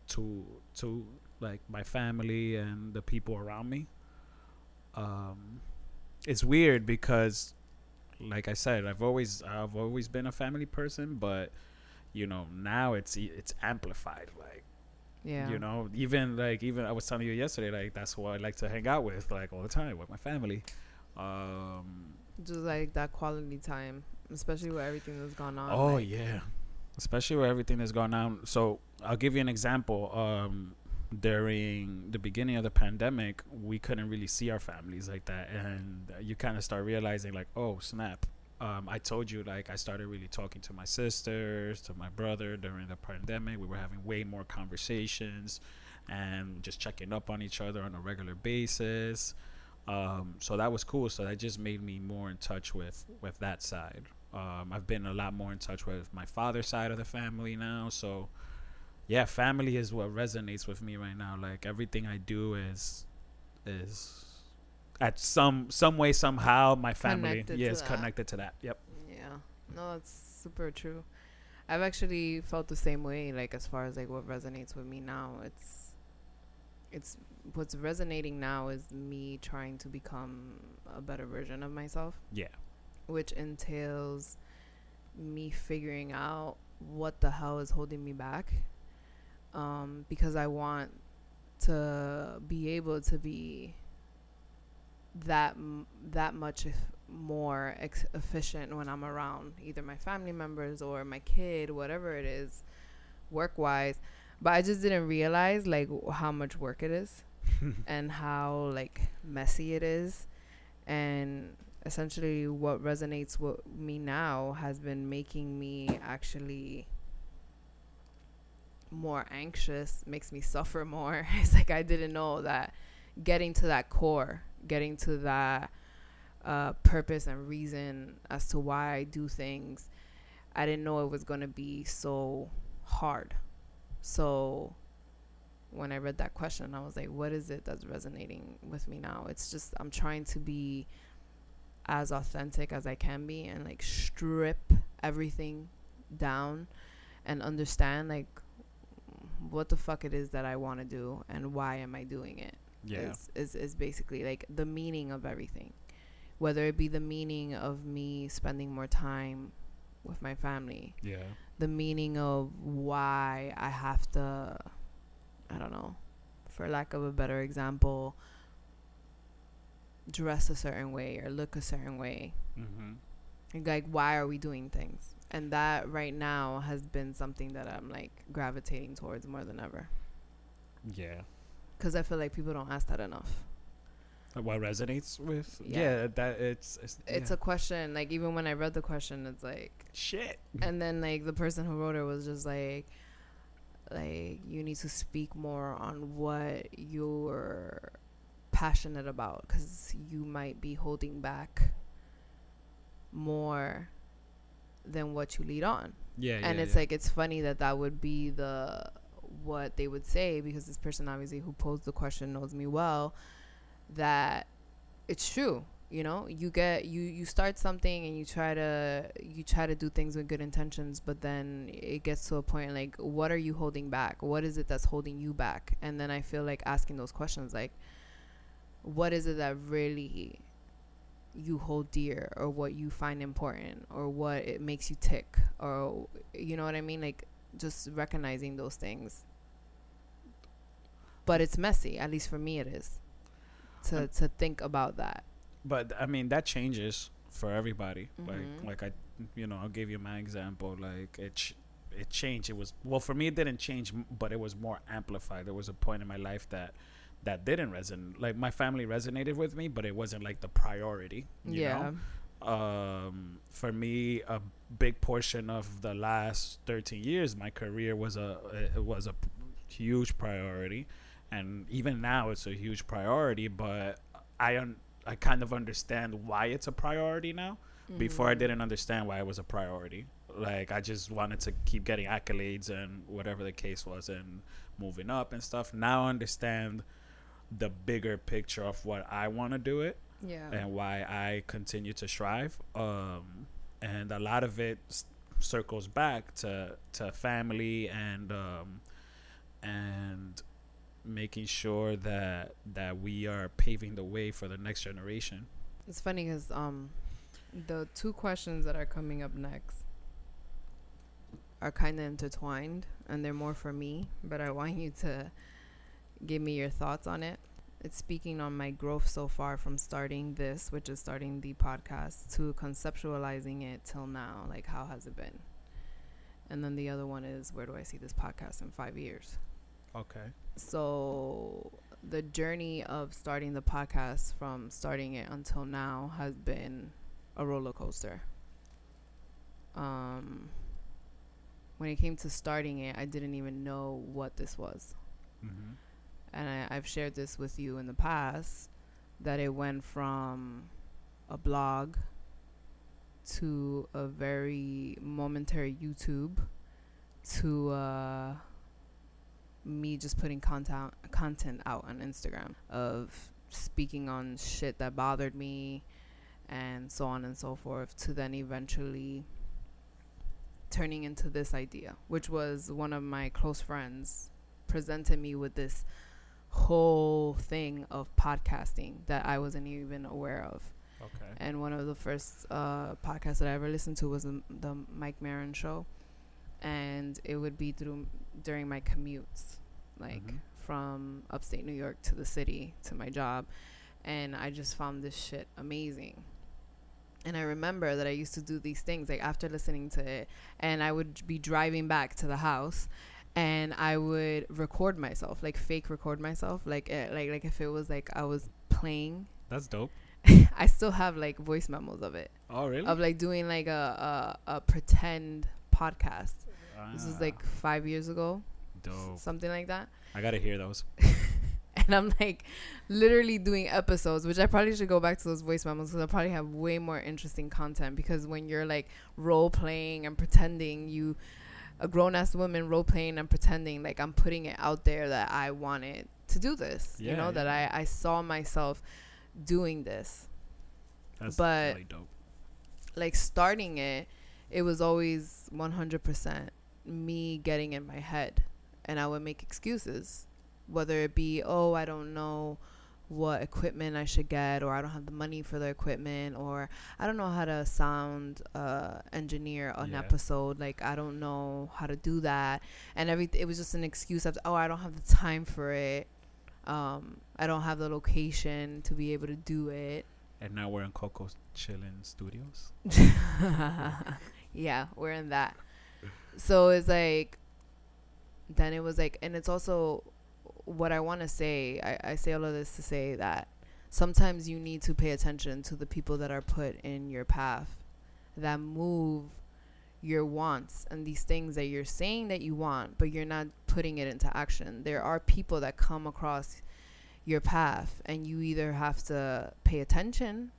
to to like my family and the people around me. Um, it's weird because, like I said, I've always I've always been a family person, but you know now it's it's amplified. Like Yeah. you know even like even i was telling you yesterday like that's what i like to hang out with like all the time with my family um Just like that quality time, especially with everything that's gone on. oh like, yeah especially with everything that's gone on so i'll give you an example um during the beginning of the pandemic we couldn't really see our families like that and you kind of start realizing like oh snap um, I told you like I started really talking to my sisters, to my brother during the pandemic. We were having way more conversations and just checking up on each other on a regular basis. Um, so that was cool. So that just made me more in touch with with that side. Um, I've been a lot more in touch with my father's side of the family now. So yeah, family is what resonates with me right now. Like everything I do is is at some some way somehow my family Connected yeah is that. connected to that. Yep. Yeah. No, that's super true. I've actually felt the same way, like as far as like what resonates with me now. It's it's what's resonating now is me trying to become a better version of myself, Yeah. which entails me figuring out what the hell is holding me back. Um, because I want to be able to be that that much more ex- efficient when I'm around either my family members or my kid, whatever it is, work wise. But I just didn't realize like how much work it is and how like messy it is, and essentially what resonates with me now has been making me actually more anxious makes me suffer more it's like i didn't know that getting to that core getting to that uh, purpose and reason as to why i do things i didn't know it was going to be so hard. So when i read that question i was like what is it that's resonating with me now? It's just i'm trying to be as authentic as i can be and like strip everything down and understand like what the fuck it is that I want to do and why am I doing it Yeah. is, is is basically like the meaning of everything whether it be the meaning of me spending more time with my family Yeah. the meaning of why I have to I don't know for lack of a better example dress a certain way or look a certain way Mm-hmm. like why are we doing things and that right now has been something that i'm like gravitating towards more than ever Yeah. Because i feel like people don't ask that enough What resonates with? Yeah. Yeah. that it's it's, it's yeah. a question like even when i read the question it's like shit. and then like the person who wrote it was just like like you need to speak more on what you're passionate about because you might be holding back more than what you lead on Yeah. and yeah, it's like it's funny that that would be the what they would say because this person obviously who posed the question knows me well that it's true you know? You get you you start something and you try to you try to do things with good intentions but then it gets to a point like what are you holding back? What is it that's holding you back? And then i feel like asking those questions like what is it that really you hold dear or what you find important or what it makes you tick or you know what I mean? Like just recognizing those things but it's messy at least for me it is to Um, to think about that but I mean that changes for everybody. Mhm. Like like I, you know, I'll give you my example. Like it ch- it changed. It was well for me. It didn't change, but it was more amplified. There was a point in my life that that didn't resonate. Like my family resonated with me, but it wasn't like the priority. You yeah Know? Um, for me, a big portion of the last 13 years, my career was a it was a huge priority, and even now it's a huge priority. But I un- I kind of understand why it's a priority now. Before I Mhm. didn't understand why it was a priority. Like I just wanted to keep getting accolades and whatever the case was and moving up and stuff. Now I understand the bigger picture of what I want to do it. Yeah. and why I continue to strive. Um, and a lot of it s- circles back to to family and um, and making sure that that we are paving the way for the next generation. It's funny because um, the two questions that are coming up next are kind of intertwined, and they're more for me. But I want you to give me your thoughts on it. It's speaking on my growth so far from starting this, which is starting the podcast, to conceptualizing it till now. Like, how has it been? And then the other one is, where do I see this podcast in five years? Okay. So the journey of starting the podcast from starting it until now has been a roller coaster. Um when it came to starting it, I didn't even know what this was. Mm-hmm. And I, I've shared this with you in the past that it went from a blog to a very momentary YouTube to uh, me just putting content content out on Instagram of speaking on shit that bothered me and so on and so forth to then eventually turning into this idea which was one of my close friends presented me with this whole thing of podcasting that I wasn't even aware of Okay. and one of the first uh, podcasts that I ever listened to was the, the Mike Maron show, and it would be through during my commutes, like Mhm. from upstate New York to the city to my job, and I just found this shit amazing. And I remember that I used to do these things like after listening to it, and I would be driving back to the house, and I would record myself, like fake record myself, like eh, like like if it was like I was playing That's dope. I still have like voice memos of it Oh, really? of like doing like a a, a pretend podcast. This was Ah, like five years ago, dope. something like that. I gotta hear those. And I'm like literally doing episodes, which I probably should go back to those voice memos because I probably have way more interesting content. Because when you're like role playing and pretending, you a grown ass woman role playing and pretending like I'm putting it out there that I wanted to do this. you Yeah, know that. I I saw myself doing this. That's But- really dope. like starting it, it was always 100% me getting in my head. And I would make excuses, whether it be, oh, I don't know what equipment I should get, or I don't have the money for the equipment, or I don't know how to sound uh, engineer an Yeah. episode. Like, I don't know how to do that. And every it was just an excuse of, oh, I don't have the time for it. Um, I don't have the location to be able to do it. And now we're in Coco's Chillin' Studios. yeah, we're in that. So it's like, then it was like, and it's also what I want to say. I, I say all of this to say that sometimes you need to pay attention to the people that are put in your path that move your wants and these things that you're saying that you want, but you're not putting it into action. There are people that come across your path, and you either have to pay attention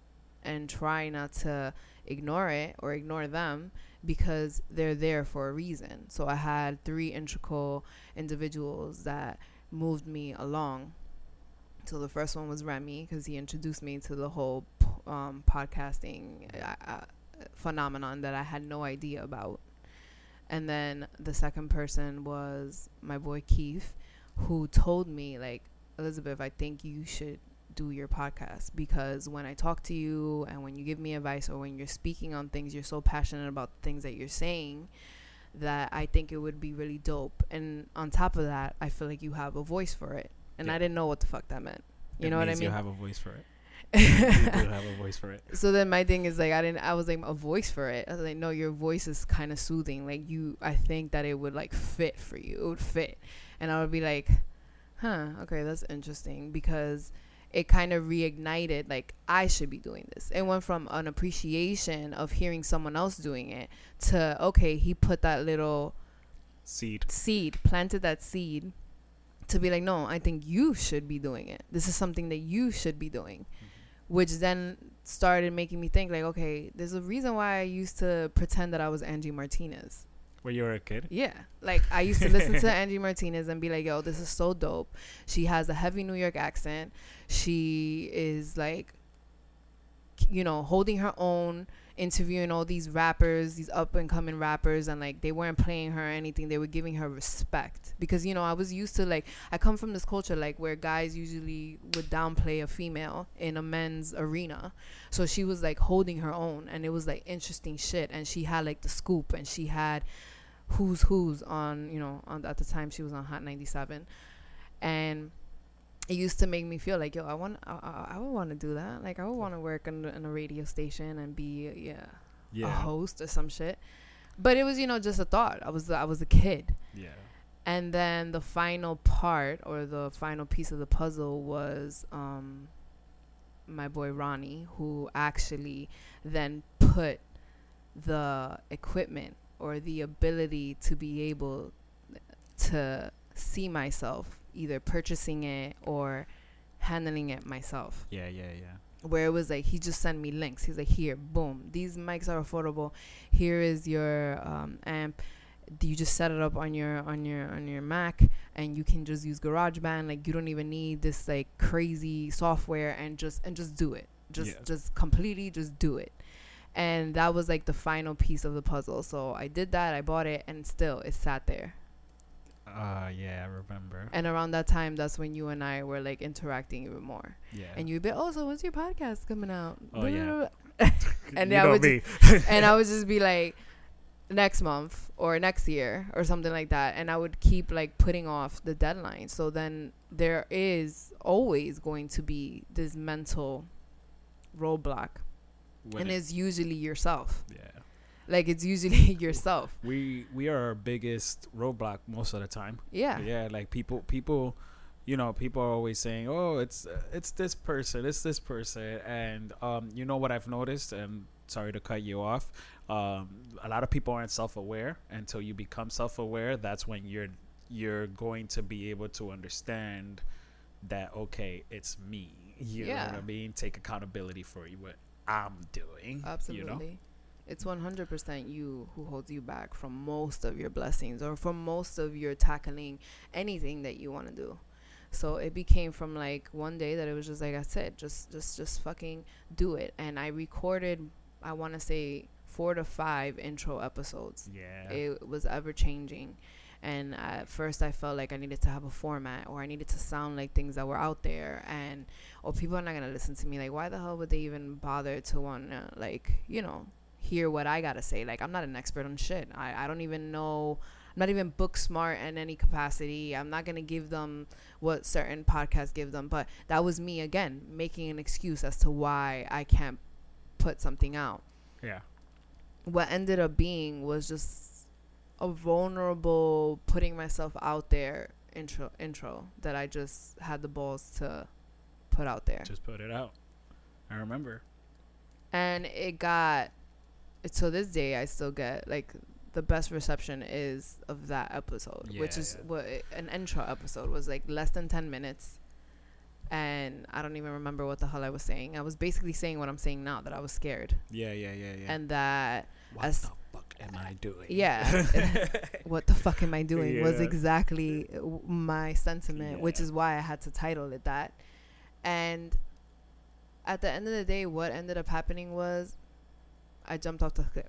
and try not to ignore it or ignore them because they're there for a reason. So I had three integral individuals that moved me along. So the first one was Remy because he introduced me to the whole um, podcasting uh, uh, phenomenon that I had no idea about. And then the second person was my boy Keith, who told me like Elizabeth, I think you should do your podcast because when I talk to you and when you give me advice or when you're speaking on things, you're so passionate about the things that you're saying that I think it would be really dope. And on top of that, I feel like you have a voice for it. And Yeah. I didn't know what the fuck that meant. You It know what I mean? You have a voice for it. you do have a voice for it. so then my thing is like I didn't I was like a voice for it. I was like, no, your voice is kind of soothing. Like you, I think that it would like fit for you. It would fit, and I would be like, huh, okay, that's interesting because it kind of reignited like I should be doing this. It went from an appreciation of hearing someone else doing it to okay, he put that little Seed. seed, planted that seed to be like, no, I think you should be doing it. This is something that you should be doing, mm-hmm. which then started making me think like, okay, there's a reason why I used to pretend that I was Angie Martinez. When you were a kid. Yeah. Like I used to listen to Angie Martinez and be like, yo, this is so dope. She has a heavy New York accent. She is like you know, holding her own, interviewing all these rappers, these up and coming rappers, and like they weren't playing her or anything. They were giving her respect because you know I was used to like I come from this culture like where guys usually would downplay a female in a men's arena, so she was like holding her own, and it was like interesting shit. And she had like the scoop, and she had who's who's on you know on at the time she was on Hot 97, and it used to make me feel like yo i want i, I, would want to do that. Like i would want to work in, in, a radio station and be yeah, yeah. a host or some shit. But it was you know just a thought. I was i was a kid. Yeah. And then the final part or the final piece of the puzzle was um my boy ronnie who actually then put the equipment or the ability to be able to see myself either purchasing it or handling it myself. Yeah, yeah, yeah. Where it was like he just sent me links. He's like, "Here, boom. These mics are affordable. Here is your um, amp. You just set it up on your on your on your Mac, and you can just use GarageBand. Like you don't even need this like crazy software, and just and just do it. Just yeah. just completely just do it." And that was like the final piece of the puzzle. So I did that. I bought it, and still it sat there uh, yeah, I remember. And around that time, that's when you and I were like interacting even more. Yeah. And you'd be, oh, so when's your podcast coming out? Oh yeah. and I would, just, and I would just be like, next month or next year or something like that, and I would keep like putting off the deadline. So then there is always going to be this mental roadblock, when and it, it's usually yourself. Yeah like it's usually yourself. We we are our biggest roadblock most of the time. Yeah. Yeah, like people people you know, people are always saying, "Oh, it's uh, it's this person, it's this person." And um you know what I've noticed and sorry to cut you off. Um a lot of people aren't self-aware until you become self-aware. That's when you're you're going to be able to understand that okay, it's me. You yeah. know what I mean? Take accountability for what I'm doing. Absolutely. You know? It's 100% you who holds you back from most of your blessings or from most of your tackling anything that you want to do. So it became from like one day that it was just like i said just just just fucking do it. And i recorded i want to say four to five intro episodes. Yeah. It was ever changing. And at first i felt like i needed to have a format or i needed to sound like things that were out there and or people are not going to listen to me. Like why the hell would they even bother to want to like you know hear what I gotta say. Like I'm not an expert on shit. I, I don't even know I'm not even book smart in any capacity. I'm not gonna give them what certain podcasts give them. But that was me again, making an excuse as to why I can't put something out. Yeah. What ended up being was just a vulnerable putting myself out there intro intro that I just had the balls to put out there. Just put it out. I remember. And it got to this day I still get like the best reception is of that episode, yeah, which is yeah. what it, an intro episode was like less than 10 minutes. And I don't even remember what the hell I was saying. I was basically saying what I'm saying now that I was scared. Yeah, yeah, yeah, yeah. And that what as the fuck am I doing? Yeah. what the fuck am I doing yeah. was exactly my sentiment, which is why I had to title it that. And at the end of the day, what ended up happening was I jumped off the cliff.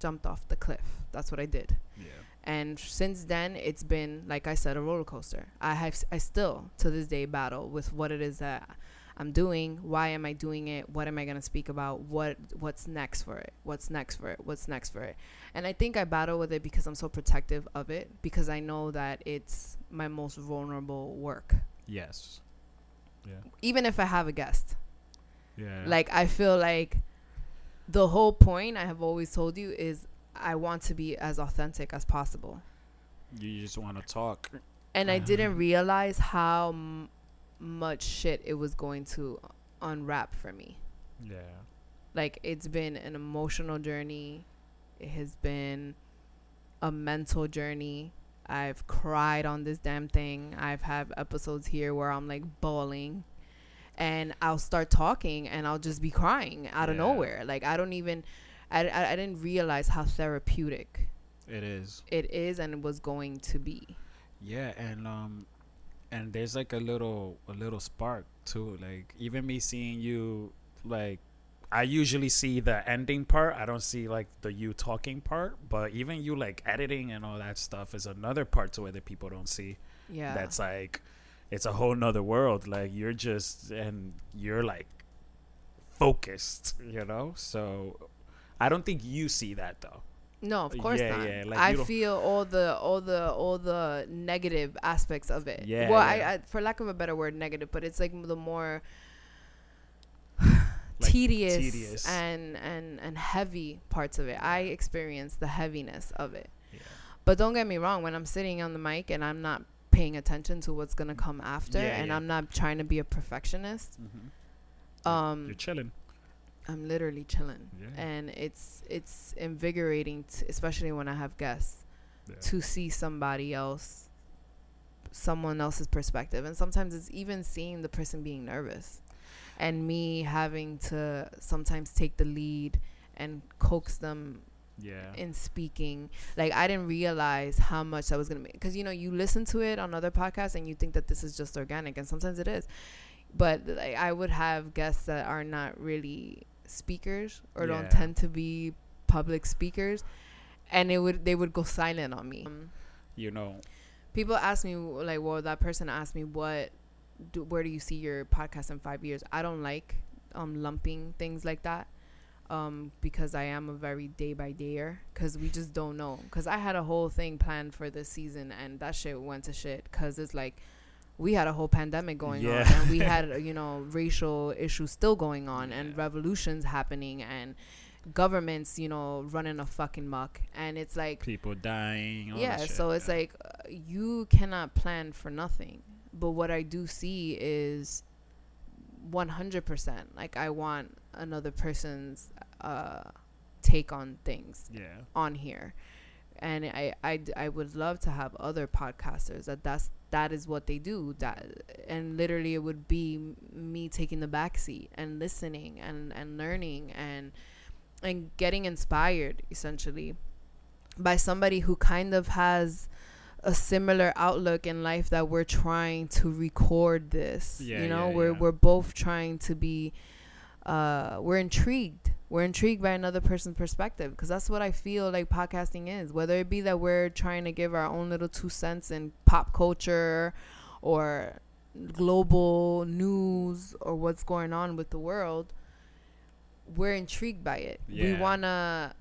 Jumped off the cliff. That's what I did. Yeah. And since then, it's been like I said, a roller coaster. I have, I still to this day battle with what it is that I'm doing. Why am I doing it? What am I gonna speak about? What What's next for it? What's next for it? What's next for it? And I think I battle with it because I'm so protective of it because I know that it's my most vulnerable work. Yes. Yeah. Even if I have a guest. Yeah. Like I feel like the whole point I have always told you is I want to be as authentic as possible. You just want to talk. And I uh-huh. didn't realize how m- much shit it was going to unwrap for me. Yeah. Like it's been an emotional journey. It has been a mental journey. I've cried on this damn thing. I've had episodes here where I'm like bawling and I'll start talking and I'll just be crying out yeah. of nowhere. Like I don't even, I, I, I didn't realize how therapeutic it is. It is and it was going to be. Yeah, and um, and there's like a little a little spark too. Like even me seeing you like I usually see the ending part. I don't see like the you talking part, but even you like editing and all that stuff is another part to it that people don't see. Yeah. That's like it's a whole nother world. Like you're just and you're like focused, you know? So I don't think you see that though. no, of course Yeah, not. yeah, like, I feel all the all the all the negative aspects of it. Yeah, Well, yeah. I, I for lack of a better word, negative, but it's like the more Like, tedious, tedious. and and and heavy parts of it. I experience the heaviness of it. But don't get me wrong, when I'm sitting on the mic and I'm not paying attention to what's gonna come after, Yeah, and yeah. I'm not trying to be a perfectionist, Mm-hmm. um, you're chilling. I'm literally chilling, Yeah. and it's it's invigorating, t- especially when I have guests, to see somebody else, someone else's perspective, and sometimes it's even seeing the person being nervous, and me having to sometimes take the lead and coax them yeah. in speaking. Like I didn't realize how much I was gonna make because you know you listen to it on other podcasts and you think that this is just organic, and sometimes it is. But like I would have guests that are not really speakers or Yeah. don't tend to be public speakers, and it would they would go silent on me. Um, you know. people ask me like, well, that person asked me what, do, where do you see your podcast in five years? I don't like um lumping things like that, um because I am a very day by dayer because we just don't know. Because I had a whole thing planned for this season and that shit went to shit because it's like. We had a whole pandemic going on, and we had you know racial issues still going on, and revolutions happening, and governments you know running a fucking muck, and it's like People dying. all yeah shit, so it's yeah. like uh, you cannot plan for nothing but what i do see is 100% like i want another person's uh take on things yeah. on here and I, I, I would love to have other podcasters that that's that is what they do that and literally it would be me taking the back seat and listening and and learning and and getting inspired essentially by somebody who kind of has a similar outlook in life that we're trying to record this Yeah, you know yeah, we're yeah. we're both trying to be uh we're intrigued we're intrigued by another person's perspective because that's what I feel like podcasting is. Whether it be that we're trying to give our own little two cents in pop culture or global news or what's going on with the world, we're intrigued by it. We want to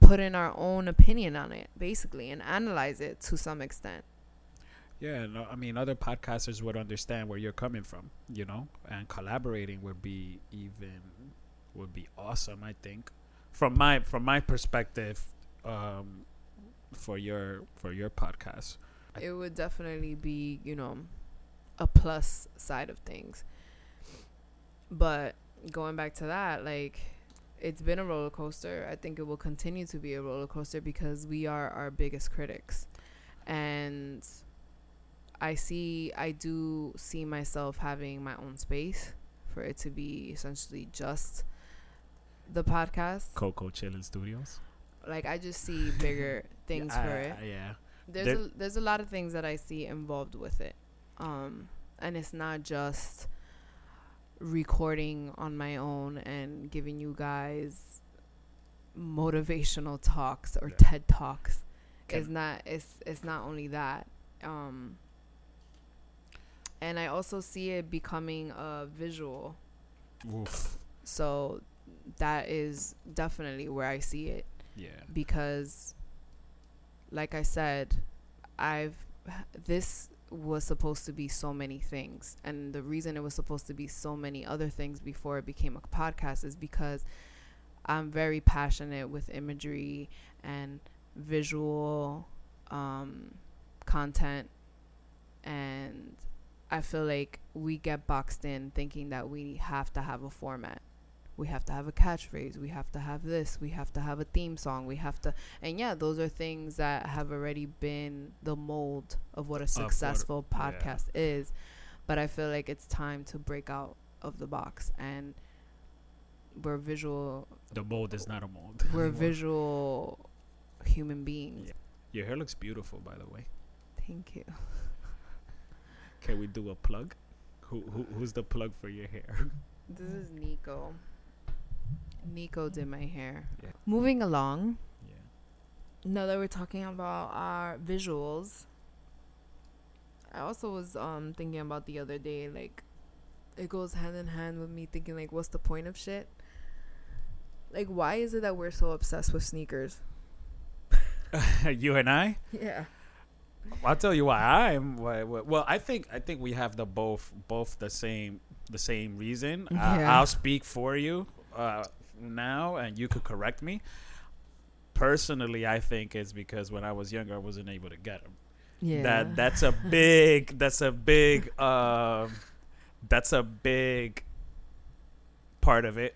put in our own opinion on it, basically, and analyze it to some extent. Yeah, no, I mean, other podcasters would understand where you're coming from, you know, and collaborating would be even would be awesome. I think, from my from my perspective, um, for your for your podcast, It would definitely be, you know, a plus side of things. But going back to that, like it's been a roller coaster. I think it will continue to be a roller coaster because we are our biggest critics. And I see I do see myself having my own space for it to be essentially just the podcast. Coco Chillin Studios. Like I just see bigger things yeah, for I- it I- yeah, there's There- a, there's a lot of things that I see involved with it, um, and it's not just recording on my own and giving you guys motivational talks or Yeah. TED talks. Can- it's not it's it's not only that, um, and I also see it becoming a visual. Oof. So that is definitely where I see it Yeah, because like I said, I've this was supposed to be so many things and the reason it was supposed to be so many other things before it became a podcast is because I'm very passionate with imagery and visual um, content and I feel like we get boxed in thinking that we have to have a format. We have to have a catchphrase. We have to have this. We have to have a theme song. We have to, and yeah, those are things that have already been the mold of what a what- successful yeah. podcast is. But I feel like it's time to break out of the box and we're visual. the mold is not a mold. We're visual human beings. Yeah. Your hair looks beautiful, by the way. Thank you. Can we do a plug? Who, who who's the plug for your hair? This is Nico. Nico did my hair. Yeah. Moving along. Yeah. Now that we're talking about our visuals, I also was um thinking about the other day, like it goes hand in hand with me thinking like what's the point of shit? Like why is it that we're so obsessed with sneakers? you and I. Yeah. I'll tell you why I'm. Why, why, well, I think I think we have the both both the same the same reason. I, Yeah. I'll speak for you uh, now, and you could correct me. Personally, I think it's because when I was younger, I wasn't able to get them. Yeah. That that's a big that's a big um that's a big part of it.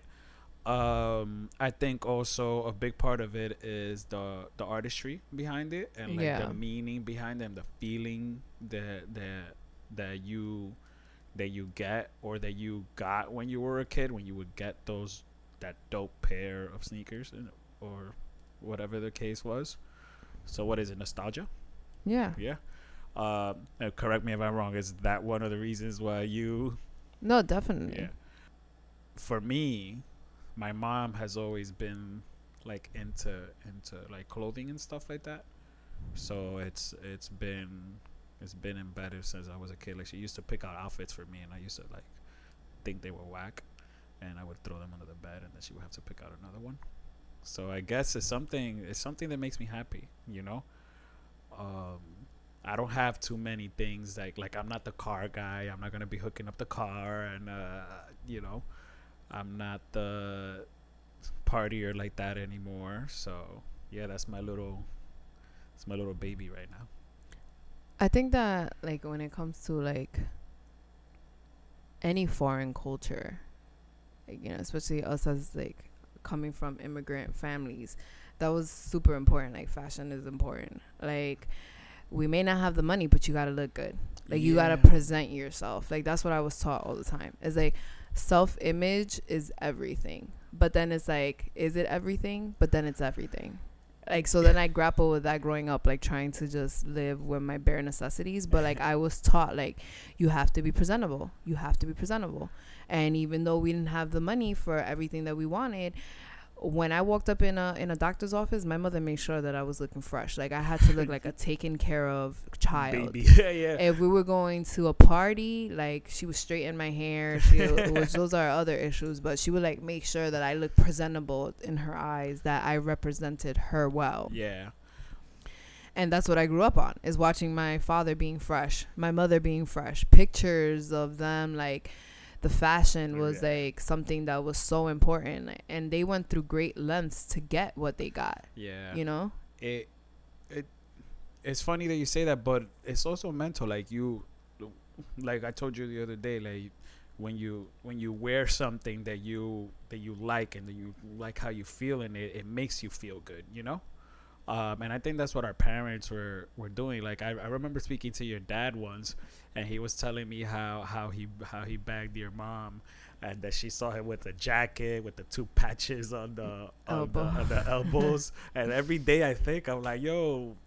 Um, I think also a big part of it is the the artistry behind it and like Yeah. the meaning behind them, the feeling that that that you that you get or that you got when you were a kid when you would get those that dope pair of sneakers and- or whatever the case was. So what is it? Nostalgia? yeah. Yeah. Uh, correct me if I'm wrong. Is that one of the reasons why you? No, definitely. Yeah. For me, my mom has always been like into into like clothing and stuff like that. So it's it's been it's been embedded since I was a kid. Like she used to pick out outfits for me, and I used to like think they were whack, and I would throw them under the bed, and then she would have to pick out another one. So I guess it's something it's something that makes me happy, you know. Um, I don't have too many things like like I'm not the car guy. I'm not gonna be hooking up the car, and uh, you know, I'm not the partier like that anymore. So yeah, that's my little, it's my little baby right now. I think that like when it comes to like any foreign culture, like, you know, especially us as like coming from immigrant families, that was super important. Like fashion is important. Like we may not have the money, but you gotta look good. Like you gotta present yourself. Like that's what I was taught all the time. It's like self image is everything. But then it's like, is it everything? But then it's everything. Like so then I grapple with that growing up, like trying to just live with my bare necessities. But like I was taught like you have to be presentable. You have to be presentable. And even though we didn't have the money for everything that we wanted, when I walked up in a in a doctor's office, my mother made sure that I was looking fresh. Like I had to look like a taken care of child. Baby, yeah, yeah. If we were going to a party, like she would straighten my hair. She those are other issues, but she would like make sure that I looked presentable in her eyes, that I represented her well. yeah, And that's what I grew up on is watching my father being fresh, my mother being fresh. Pictures of them like the fashion oh, was Yeah. like something that was so important and they went through great lengths to get what they got, yeah. you know? it it it's funny that you say that but it's also mental like you like i told you the other day like when you when you wear something that you that you like and that you like how you feel in it it makes you feel good you know um, and I think that's what our parents were, were doing. Like I, I remember speaking to your dad once, and he was telling me how, how he how he bagged your mom, and that she saw him with a jacket with the two patches on the on the, on the elbows. and every day I think I'm like, yo,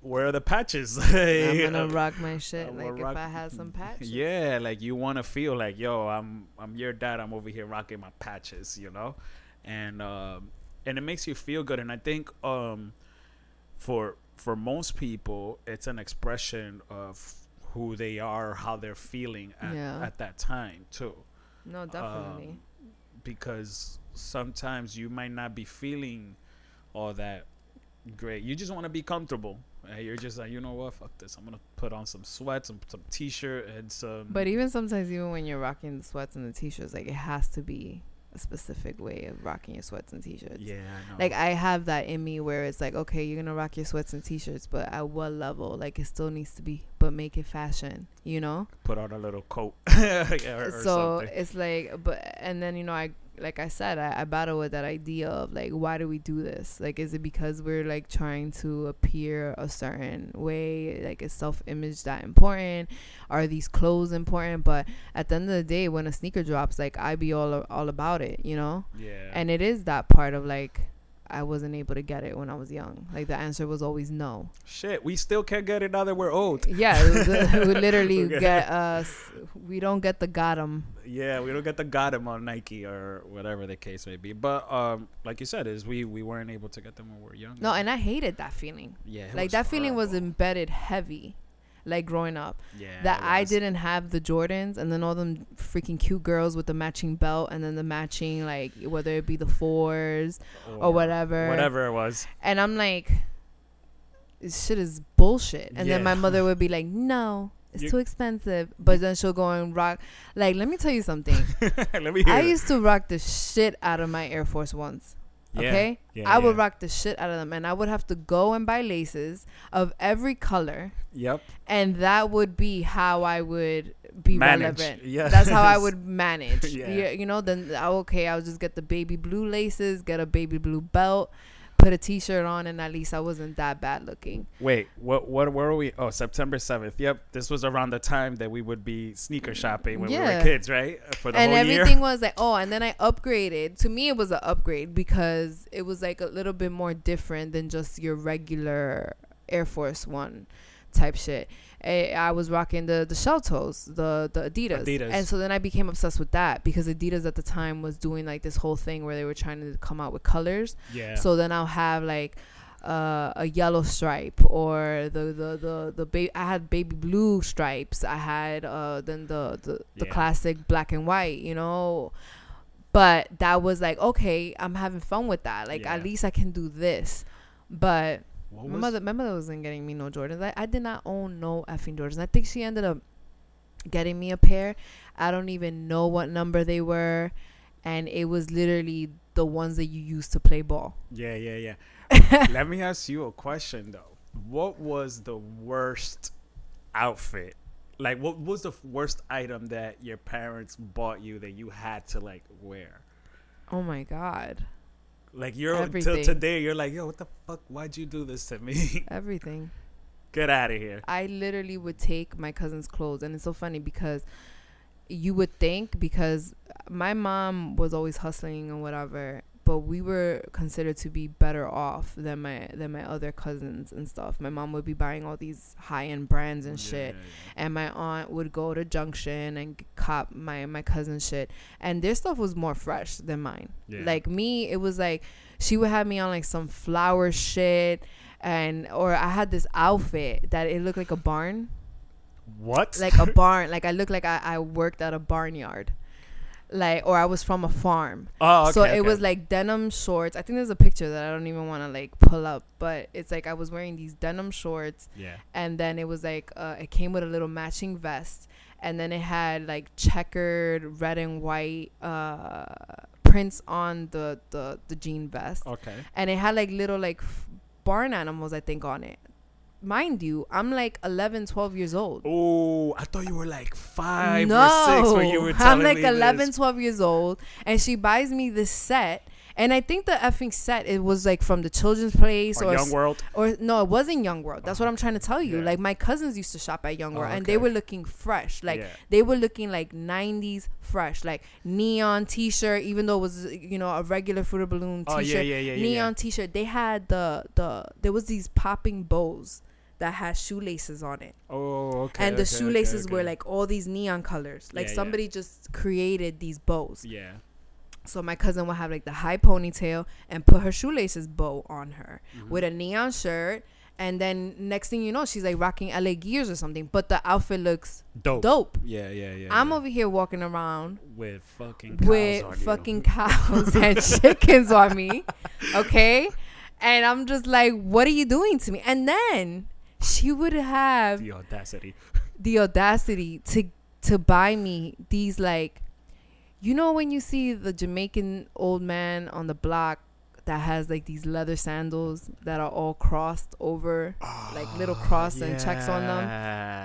where are the patches? I'm gonna rock my shit I'm like if I had some patches. Yeah, like you want to feel like, yo, I'm I'm your dad. I'm over here rocking my patches, you know, and um, and it makes you feel good. And I think um, for for most people, it's an expression of who they are, how they're feeling at, Yeah. at that time too. No, definitely. Um, because sometimes you might not be feeling all that great. You just want to be comfortable. And you're just like, you know what? Fuck this. I'm gonna put on some sweats, and some t-shirt, and some. But even sometimes, even when you're rocking the sweats and the t-shirts, like it has to be specific way of rocking your sweats and t-shirts. yeah, I know. Like I have that in me where it's like, okay, you're gonna rock your sweats and t-shirts, but at what level? Like it still needs to be, but make it fashion, you know. put on a little coat. or, or so something. it's like, but and then you know, I like I said, I, I battle with that idea of like, why do we do this? Like, is it because we're like trying to appear a certain way? Like, is self image that important? Are these clothes important? But at the end of the day, when a sneaker drops, like I be all all about it, you know. yeah, And it is that part of like I wasn't able to get it when I was young. Like the answer was always no. Shit, we still can't get it now that we're old. Yeah, uh, we literally Okay. get us. We don't get the got 'em. Yeah, we don't get the got 'em on Nike or whatever the case may be. But um, like you said, is we we weren't able to get them when we were young. No, and I hated that feeling. yeah, like that feeling was embedded heavy, like growing up. yeah that I didn't have the Jordans, and then all them freaking cute girls with the matching belt, and then the matching like whether it be the fours oh, or whatever. whatever it was. And I'm like, this shit is bullshit. And then my mother would be like, no. It's You- too expensive, but then she'll go and rock. Like, let me tell you something. Let me hear. I used to rock the shit out of my Air Force Ones. Yeah, Okay, yeah, I would yeah. rock the shit out of them, and I would have to go and buy laces of every color, Yep. and that would be how I would be Manage. relevant. Yes. That's how I would manage. Yeah. yeah. You know, then ah, okay, I'll just get the baby blue laces, get a baby blue belt, put a t-shirt on, and at least I wasn't that bad looking. Wait, what? What? Where were we? Oh, September seventh. Yep, this was around the time that we would be sneaker shopping when we were kids, right? For the and whole everything year. was like, oh, and then I upgraded. To me, it was an upgrade because it was like a little bit more different than just your regular Air Force One type shit. I, I was rocking the the shell toes, the the Adidas. Adidas. and so then I became obsessed with that because Adidas at the time was doing like this whole thing where they were trying to come out with colors. Yeah. So then I'll have like uh, a yellow stripe or the the the the ba- I had baby blue stripes. I had uh then the the, the Yeah. classic black and white, you know. But that was like okay, I'm having fun with that. Like at least I can do this. But what my was- mother, my mother wasn't getting me no Jordans. I, I did not own no effing Jordans. I think she ended up getting me a pair. I don't even know what number they were, and it was literally the ones that you used to play ball. Yeah, yeah, yeah. Let me ask you a question though. What was the worst outfit? Like, what was the worst item that your parents bought you that you had to like wear? Oh my god, Like you're till Everything. today, you're like, yo, what the fuck? Why'd you do this to me? everything. Get out of here. I literally would take my cousin's clothes, and it's so funny because you would think because my mom was always hustling and whatever, but we were considered to be better off than my than my other cousins and stuff. My mom would be buying all these high end brands and oh, shit, and my aunt would go to Junction and cop my my cousin shit, and their stuff was more fresh than mine. Yeah. Like me, it was like she would have me on like some flower shit, and or I had this outfit that it looked like a barn, What? like a barn. Like I looked like I, I worked at a barnyard, like or I was from a farm. oh, okay, so it okay. was like denim shorts. I think there's a picture that I don't even want to like pull up, but it's like I was wearing these denim shorts yeah. and then it was like uh, it came with a little matching vest and then it had like checkered red and white uh prints on the the the jean vest Okay. and it had like little like f- barn animals i think on it mind you i'm like 11 12 years old Oh, I thought you were like five no, or six when you were telling I'm like me 11, this. 12 years old, and she buys me this set. And I think the effing set it was like from the children's place Or or Young World. or no, it wasn't Young World. That's what I'm trying to tell you. Yeah. Like my cousins used to shop at Young Oh, World, and they were looking fresh. Like yeah. they were looking like 90s fresh, like neon T-shirt, even though it was you know a regular Fruit of the Loom Oh T-shirt. yeah, yeah, yeah, yeah. neon T-shirt. They had the the there was these popping bows that has shoelaces on it, Oh, okay. and the okay, okay, shoelaces were like all these neon colors. Like Yeah, yeah. somebody just created these bows. Yeah. So my cousin would have like the high ponytail and put her shoelaces bow on her Mhm. with a neon shirt. And then next thing you know, she's like rocking LA Gears or something. But the outfit looks dope. dope. Yeah, yeah, yeah. I'm yeah. over here walking around with fucking cows with fucking cows and chickens on me. Okay? And I'm just like, what are you doing to me? And then she would have the audacity. the audacity to to buy me these like you know when you see the Jamaican old man on the block that has like these leather sandals that are all crossed over like little cross and checks on them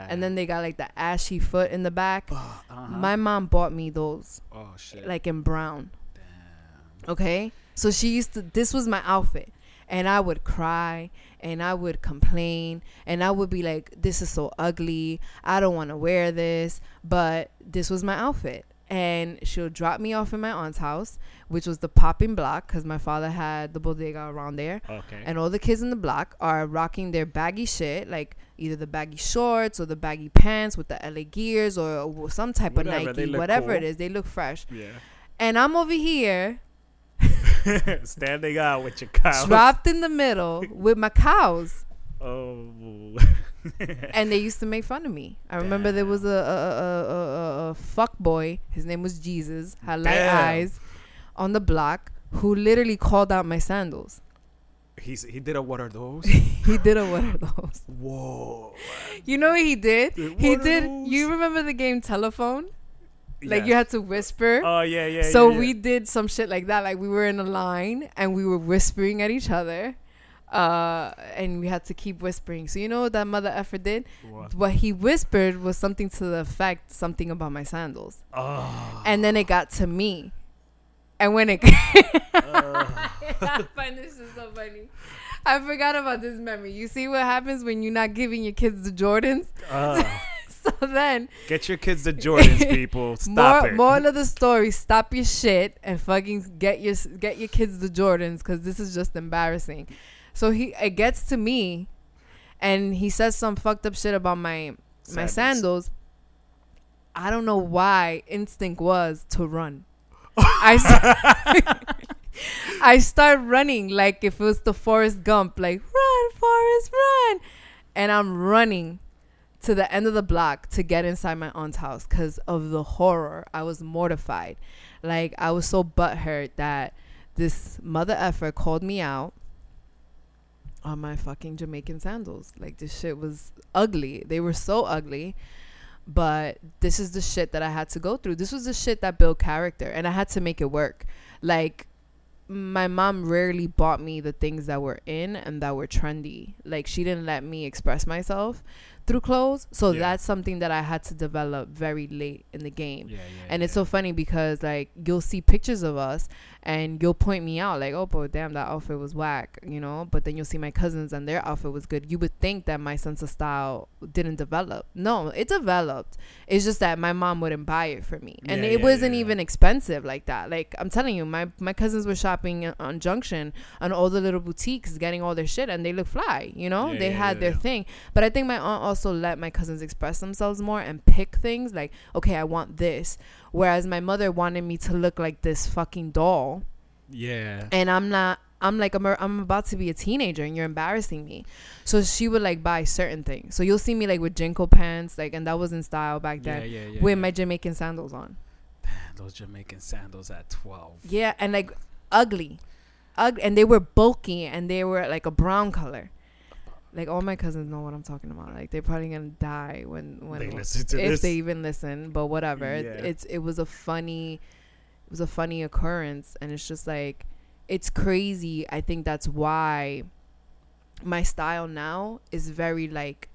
and then they got like the ashy foot in the back uh-huh. my mom bought me those oh shit. like in brown Damn. okay so she used to this was my outfit and i would cry and i would complain and i would be like this is so ugly i don't want to wear this but this was my outfit and she'll drop me off in my aunt's house, which was the popping block because my father had the bodega around there. Okay. And all the kids in the block are rocking their baggy shit, like either the baggy shorts or the baggy pants with the LA gears or, some type Whatever, of Nike, whatever it cool. is. They look fresh. yeah. And I'm over here, Standing out with your cows. dropped in the middle with my cows. Oh. and they used to make fun of me. I remember there was a a, a, a, a, fuck boy. His name was Jesus. Had light Damn. eyes on the block. Who literally called out my sandals. He's he did a what are those? He did a what are those? Whoa. You know what he did? He did. those? You remember the game telephone? Like Yeah. you had to whisper. Oh yeah, yeah. so yeah, yeah. we did some shit like that. Like we were in a line and we were whispering at each other. Uh, and we had to keep whispering. So you know what that mother effer did? What? What he whispered was something to the effect, something about my sandals. Oh. And then it got to me. And when it I find this is so funny. I forgot about this memory. You see what happens when you're not giving your kids the Jordans? Uh, So then get your kids the Jordans, people. Stop more, it. Moral of the story: Stop your shit and fucking get your get your kids the Jordans because this is just embarrassing. So he it gets to me, and he says some fucked up shit about my my Sandals. sandals. I don't know why instinct was to run. I I start running like if it was the Forrest Gump, like run, Forrest, run, and I'm running to the end of the block to get inside my aunt's house because of the horror. I was mortified, like I was so butthurt that this mother effer called me out on my fucking Jamaican sandals. Like this shit was ugly. They were so ugly. But this is the shit that I had to go through. This was the shit that built character and I had to make it work. Like my mom rarely bought me the things that were in and that were trendy. Like she didn't let me express myself through clothes. So Yeah. that's something that I had to develop very late in the game. Yeah, yeah. And it's so funny because like you'll see pictures of us and you'll point me out like, oh, but damn, that outfit was whack, you know. But then you'll see my cousins and their outfit was good. You would think that my sense of style didn't develop. No, it developed. It's just that my mom wouldn't buy it for me, and it wasn't even expensive like that. Like I'm telling you, my my cousins were shopping on Junction on all the little boutiques, getting all their shit, and they look fly. You know, they had their thing. But I think my aunt also let my cousins express themselves more and pick things like, okay, I want this. Whereas my mother wanted me to look like this fucking doll, Yeah. and I'm not. I'm like I'm, a, I'm about to be a teenager and you're embarrassing me. So she would like buy certain things. So you'll see me like with JNCO pants, like and that was in style back then, yeah, yeah. yeah, with my Jamaican sandals on. those Jamaican sandals at twelve. Yeah, and like ugly, ugly, and they were bulky and they were like a brown color. Like all my cousins know what I'm talking about. Like they're probably gonna die when when They listen to if this. they even listen. But whatever. It- Yeah. It's it was a funny, it was a funny occurrence, and it's just like, it's crazy. I think that's why my style now is very like,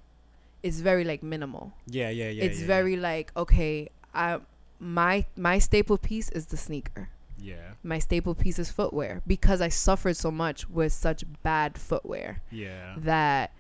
it's very like minimal. yeah, yeah, yeah. it's yeah, very like okay. I my my staple piece is the sneaker Yeah. my staple piece is footwear because I suffered so much with such bad footwear Yeah. that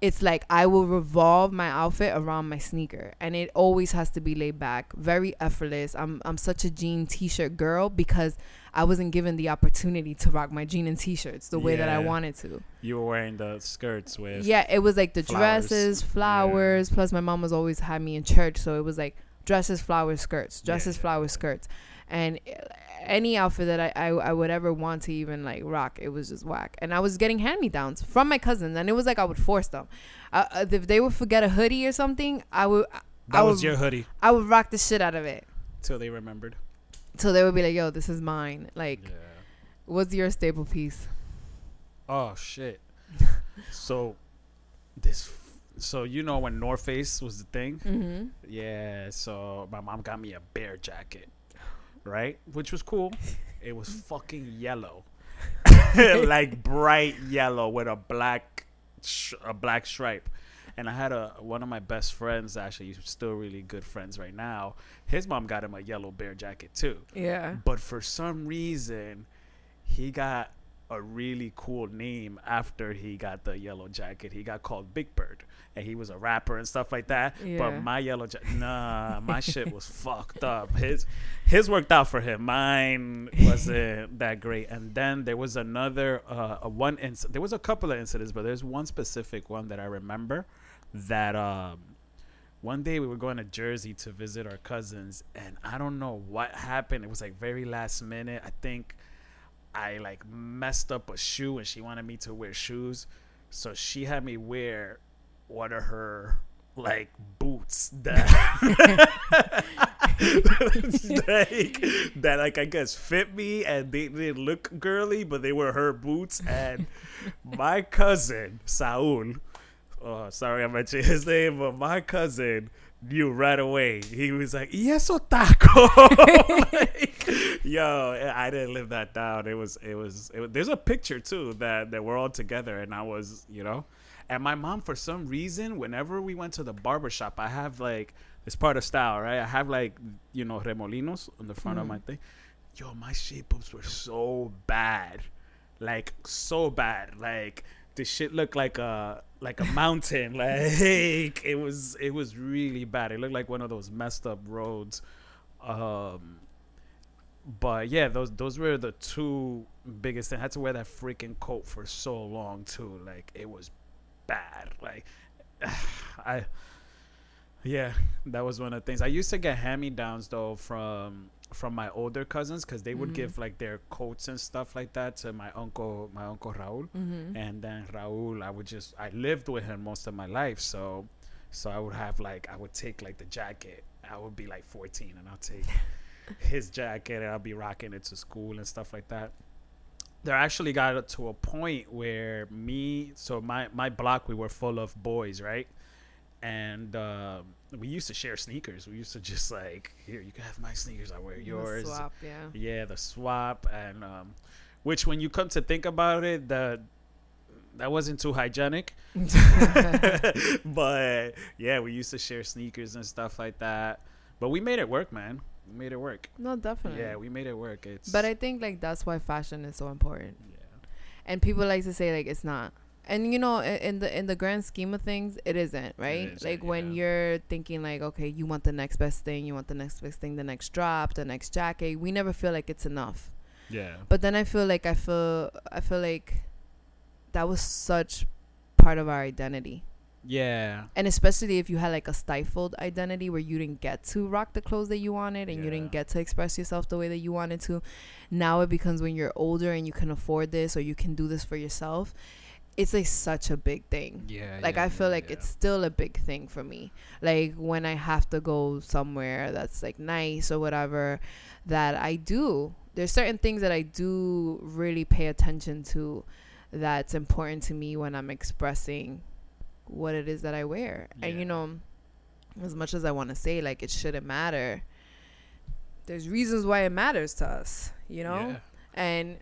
it's like I will revolve my outfit around my sneaker and it always has to be laid back, very effortless. I'm I'm such a jean t-shirt girl because I wasn't given the opportunity to rock my jean and t-shirts the way that I wanted to. You were wearing the skirts with. Yeah, it was like the flowers. dresses, flowers, plus my mom was always had me in church, so it was like dresses, flowers, skirts, dresses, yeah, flowers, yeah. skirts. And any outfit that I, I I would ever want to even like rock, it was just whack. And I was getting hand me downs from my cousins, and it was like I would force them. Uh, uh, if they would forget a hoodie or something, I would That I was would, your hoodie I would rock the shit out of it. till they remembered. So they would be like, "Yo, this is mine." Like, Yeah. what's your staple piece? Oh shit. so this so you know when North Face was the thing? Mm-hmm. Yeah, so my mom got me a bear jacket. Right? Which was cool. It was fucking yellow. like bright yellow with a black sh- a black stripe. And I had a one of my best friends actually still really good friends right now. His mom got him a yellow bear jacket too. Yeah. But for some reason, he got a really cool name after he got the yellow jacket. He got called Big Bird, and he was a rapper and stuff like that. Yeah. But my yellow jacket, nah, my shit was fucked up. His his worked out for him. Mine wasn't that great. And then there was another uh, a one inc- There was a couple of incidents, but there's one specific one that I remember that um one day we were going to Jersey to visit our cousins, and I don't know what happened. It was like very last minute. I think I like messed up a shoe, and she wanted me to wear shoes, so she had me wear one of her like boots that like that like I guess fit me and they didn't look girly, but they were her boots. And my cousin Saul, oh sorry I mentioned his name, but my cousin knew right away. He was like, "Yes, taco." like, yo, I didn't live that down. It was, it was, it was. There's a picture too that that we're all together, and I was, you know, and my mom for some reason, whenever we went to the barber shop, I have like it's part of style, right? I have like you know remolinos on the front of Mhm. my thing. Yo, my shape ups were so bad, like so bad, like the shit looked like a like a mountain. Like it was it was really bad. It looked like one of those messed up roads. Um but yeah those those were the two biggest things. I had to wear that freaking coat for so long too. Like it was bad like i yeah that was one of the things i used to get hand-me-downs though from from my older cousins because they would Mhm. give like their coats and stuff like that to my uncle my uncle raul Mm-hmm. and then Raul, I would just I lived with him most of my life, so so I would have like I would take like the jacket. I would be like 14, and I'll take his jacket, and I'll be rocking it to school and stuff like that. There actually got to a point where me, so my my block, we were full of boys, right? And uh, we used to share sneakers. We used to just like, here, you can have my sneakers. I wear yours the Swap, yeah. yeah the swap and um which when you come to think about it the that wasn't too hygienic but yeah we used to share sneakers and stuff like that but we made it work man made it work. No, definitely. yeah we made it work. It's but I think like that's why fashion is so important. yeah. And people like to say like it's not. And you know in the in the grand scheme of things it isn't right? isn't, like when yeah. you're thinking like okay you want the next best thing you want the next best thing the next drop the next jacket we never feel like it's enough. Yeah. But then i feel like i feel i feel like that was such part of our identity yeah. And especially if you had like a stifled identity where you didn't get to rock the clothes that you wanted and you didn't get to express yourself the way that you wanted to now it becomes when you're older and you can afford this or you can do this for yourself it's like such a big thing. Yeah like yeah, i feel yeah, like yeah. it's still a big thing for me. Like when i have to go somewhere that's like nice or whatever that i do there's certain things that i do really pay attention to that's important to me when i'm expressing what it is that i wear. And you know as much as i want to say like it shouldn't matter there's reasons why it matters to us you know? Yeah. and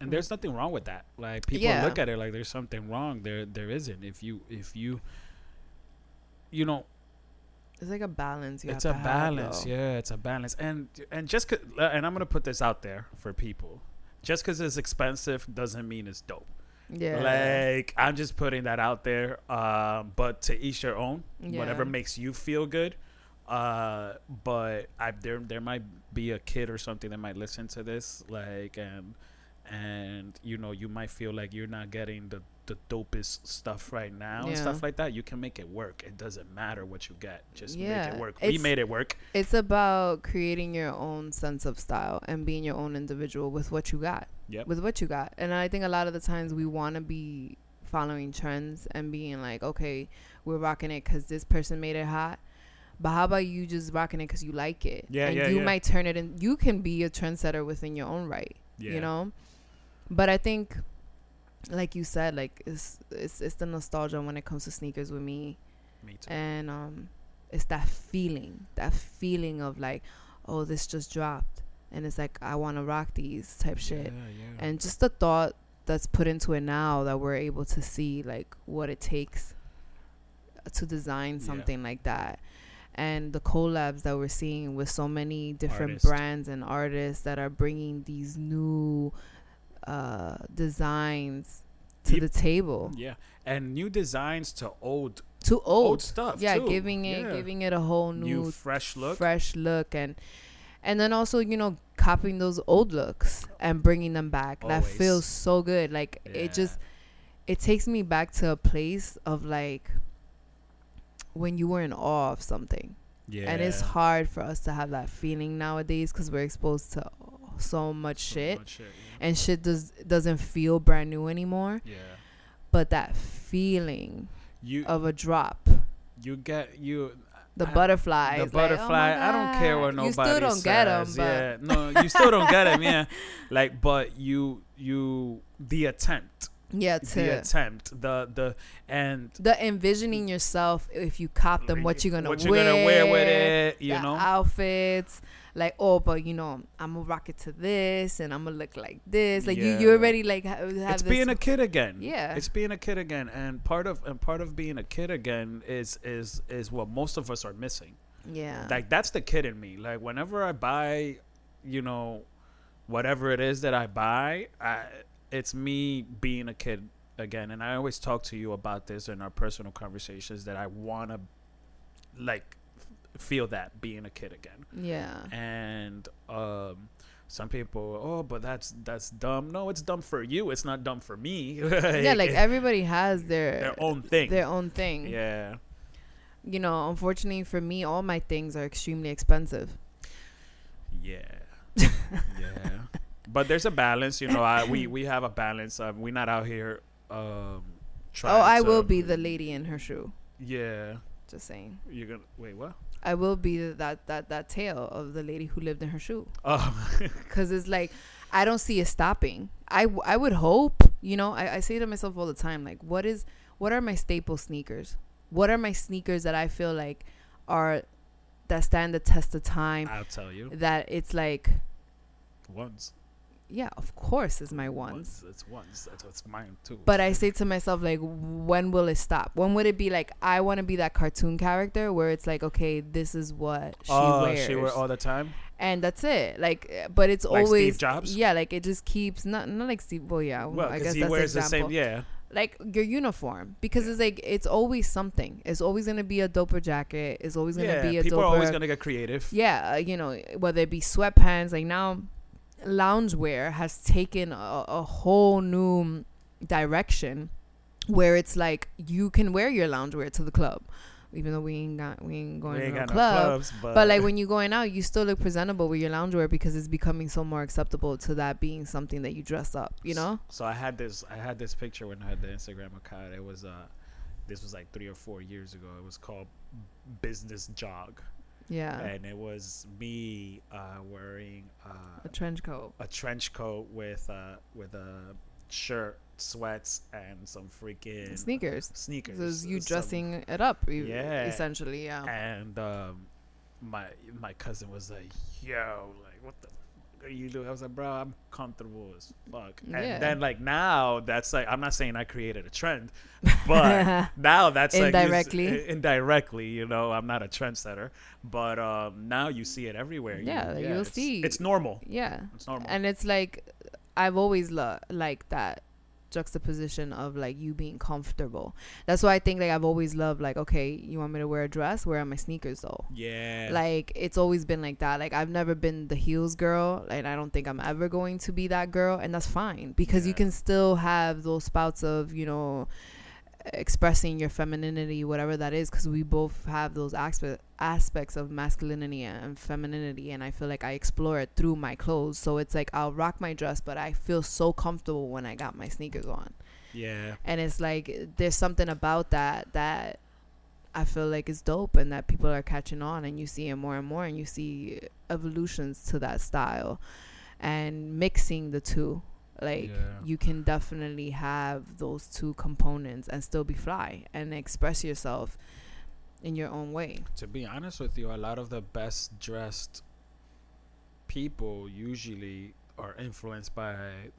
and there's nothing wrong with that. Like people Yeah. look at it like there's something wrong. There there isn't. If you if you you know it's like a balance you it's a to balance. Have, yeah it's a balance. And and just and i'm gonna put this out there for people. Just because it's expensive doesn't mean it's dope yeah. Like i'm just putting that out there um but to each your own whatever makes you feel good. Uh but i there there might be a kid or something that might listen to this like and and you know you might feel like you're not getting the the dopest stuff right now and stuff like that you can make it work it doesn't matter what you get just make it work we made it work It's about creating your own sense of style and being your own individual with what you got. Yep. With what you got. And I think a lot of the times we want to be following trends and being like, okay, we're rocking it because this person made it hot. But how about you just rocking it because you like it? Yeah, and yeah, you yeah. might turn it in. You can be a trendsetter within your own right. yeah You know? But I think, like you said, like it's, it's, it's the nostalgia when it comes to sneakers with me me too and um it's that feeling that feeling of like oh this just dropped and it's like i want to rock these type shit yeah, yeah. and just the thought that's put into it now that we're able to see like what it takes to design Yeah. something like that and the collabs that we're seeing with so many different Artists. brands and artists that are bringing these new uh designs to the table. Yeah, and new designs to old To old, old stuff. yeah, too. giving it Yeah. giving it a whole new, new fresh look. fresh look and and then also you know copying those old looks and bringing them back that feels so good like it just it takes me back to a place of like when you were in awe of something yeah, and it's hard for us to have that feeling nowadays because we're exposed to so much So shit much shit, and shit does doesn't feel brand new anymore yeah. but that feeling You of a drop you get you the I- butterflies the like, oh butterfly. I don't care what nobody you still don't says. get them but yeah, no, you still don't get them. Yeah, like, but you you the attempt, yeah the attempt, the the and the envisioning yourself if you cop them what you're gonna what you're wear gonna wear with it, you the know. outfits like oh but you know i'm gonna rock it to this and i'm gonna look like this like you you already like have it's being a kid again. Yeah. it's being a kid again, and part of and part of being a kid again is is is what most of us are missing. yeah Like that's the kid in me. Like whenever I buy, you know, whatever it is that I buy, I, it's me being a kid again. And I always talk to you about this in our personal conversations that I want to like feel that being a kid again. yeah And um some people, oh, but that's that's dumb. No, it's dumb for you. It's not dumb for me. yeah like everybody has their their own thing. their own thing yeah. you know unfortunately for me all my things are extremely expensive Yeah. yeah. But there's a balance, you know. I, we we have a balance. Um, we're not out here. Um, trying oh i to- will be the lady in her shoe Yeah. just saying You're gonna wait. What? I will be that that that tale of the lady who lived in her shoe Oh. because it's like i don't see it stopping I, w- I would hope you know I, I say to myself all the time like what is what are my staple sneakers what are my sneakers that i feel like are that stand the test of time I'll tell you. that it's like Once. Yeah of course is my ones It's once. That's what's mine too. but i say to myself like when will it stop when would it be like i want to be that cartoon character where it's like okay this is what she oh, wears she wear all the time. and that's it like but it's Like Steve always Jobs? yeah like it just keeps not not like steve well yeah Well, i guess he that's wears the same. Yeah. like your uniform because it's like it's always something it's always gonna be a doper jacket it's always gonna Yeah. be a People doper People are always gonna get creative. yeah uh, you know whether it be sweatpants like now loungewear has taken a, a whole new direction where it's like you can wear your loungewear to the club even though we ain't got we ain't going We ain't to no got no club clubs, but, but like when you're going out, you still look presentable with your loungewear because it's becoming so more acceptable to that being something that you dress up. You know? So I had this. I had this picture when I had the Instagram account. It was uh, this was like three or four years ago. It was called Business Jog, Yeah. and it was me uh, wearing uh, A trench coat. a trench coat with uh, with a shirt, sweats, and some freaking Sneakers. sneakers. So it's you some- dressing it up, e- Yeah. essentially. Yeah. and um, my my cousin was like, "Yo, like, what the are you doing?" I was like, "Bro, I'm comfortable as fuck." Yeah. And then like now, that's like I'm not saying I created a trend, but now that's like Indirectly. indirectly, you know, I'm not a trendsetter, but um, now you see it everywhere. You- Yeah, you'll it's, see. It's normal. yeah. It's normal. And it's like, I've always lo- like that juxtaposition of like you being comfortable. That's why I think like I've always loved like, okay, you want me to wear a dress? Where are my sneakers though? yeah. like it's always been like that like i've never been the heels girl and i don't think i'm ever going to be that girl and that's fine because you can still have those spouts of you know expressing your femininity whatever that is because we both have those aspe- aspects of masculinity and femininity and i feel like i explore it through my clothes. So it's like i'll rock my dress but i feel so comfortable when i got my sneakers on. Yeah. and it's like there's something about that that I feel like is dope and that people are catching on and you see it more and more and you see evolutions to that style and mixing the two like Yeah. you can definitely have those two components and still be fly and express yourself in your own way To be honest with you, a lot of the best dressed people usually are influenced by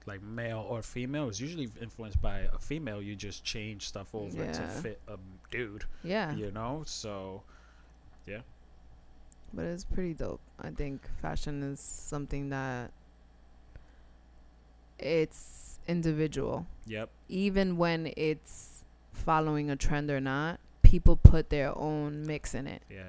like male or female. It's usually influenced by a female. You just change stuff over to fit a dude, yeah you know? So, Yeah. but it's pretty dope i think fashion is something that it's individual. Yep. Even when it's following a trend or not, people put their own mix in it. Yeah.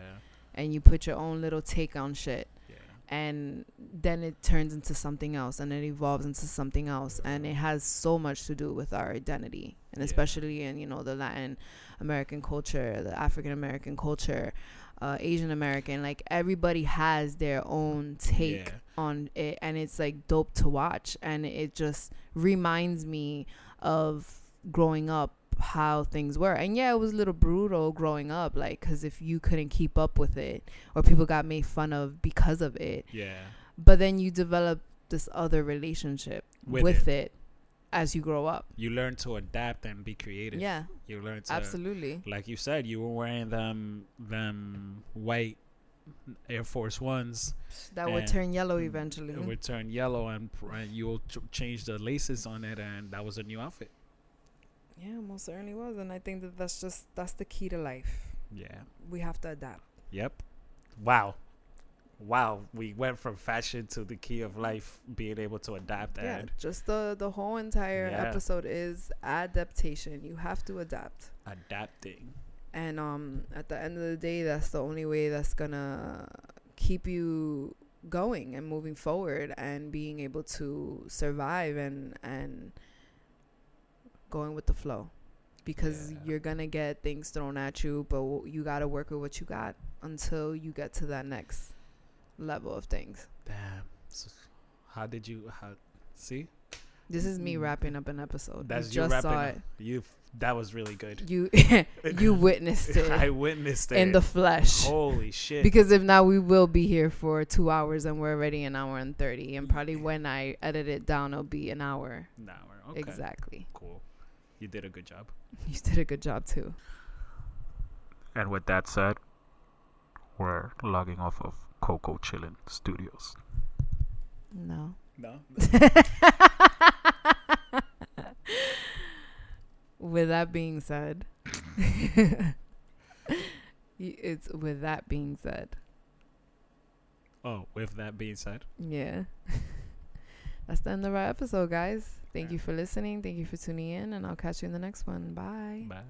And you put your own little take on shit. Yeah. And then it turns into something else and it evolves into something else. And it has so much to do with our identity. And Yeah. especially in, you know, the Latin American culture, the African American culture, uh, Asian American. Like everybody has their own take Yeah. on it and it's like dope to watch and it just reminds me of growing up how things were and yeah it was a little brutal growing up like because if you couldn't keep up with it or people got made fun of because of it Yeah. but then you develop this other relationship With with, it. As you grow up You learn to adapt and be creative. yeah You learn to absolutely like you said, you were wearing them them white Air Force Ones. that would turn yellow eventually It would turn yellow, and, and you'll ch- change the laces on it, and that was a new outfit. yeah most certainly was and i think that that's just that's the key to life Yeah. we have to adapt Yep. Wow. Wow. We went from fashion to the key of life, being able to adapt yeah and just the the whole entire Yeah. episode is adaptation you have to adapt adapting. and um at the end of the day that's the only way that's gonna keep you going and moving forward and being able to survive and and going with the flow because Yeah. you're gonna get things thrown at you but w- you gotta work with what you got until you get to that next level of things Damn. So how did you? How? See, this is me Mm. wrapping up an episode that's you you just wrapping. saw up. it You. That was really good. you you witnessed it I witnessed it in the flesh Holy shit. because if not we will be here for two hours and we're already an hour and 30 and probably when i edit it down it'll be an hour An hour. Okay. exactly Cool. You did a good job. you did a good job too And with that said, we're logging off of Coco Chillin Studios? No. No. with that being said, it's with that being said. Oh, with that being said. Yeah. That's the end of our episode, guys. Thank right. you for listening. Thank you for tuning in, and I'll catch you in the next one. Bye. Bye.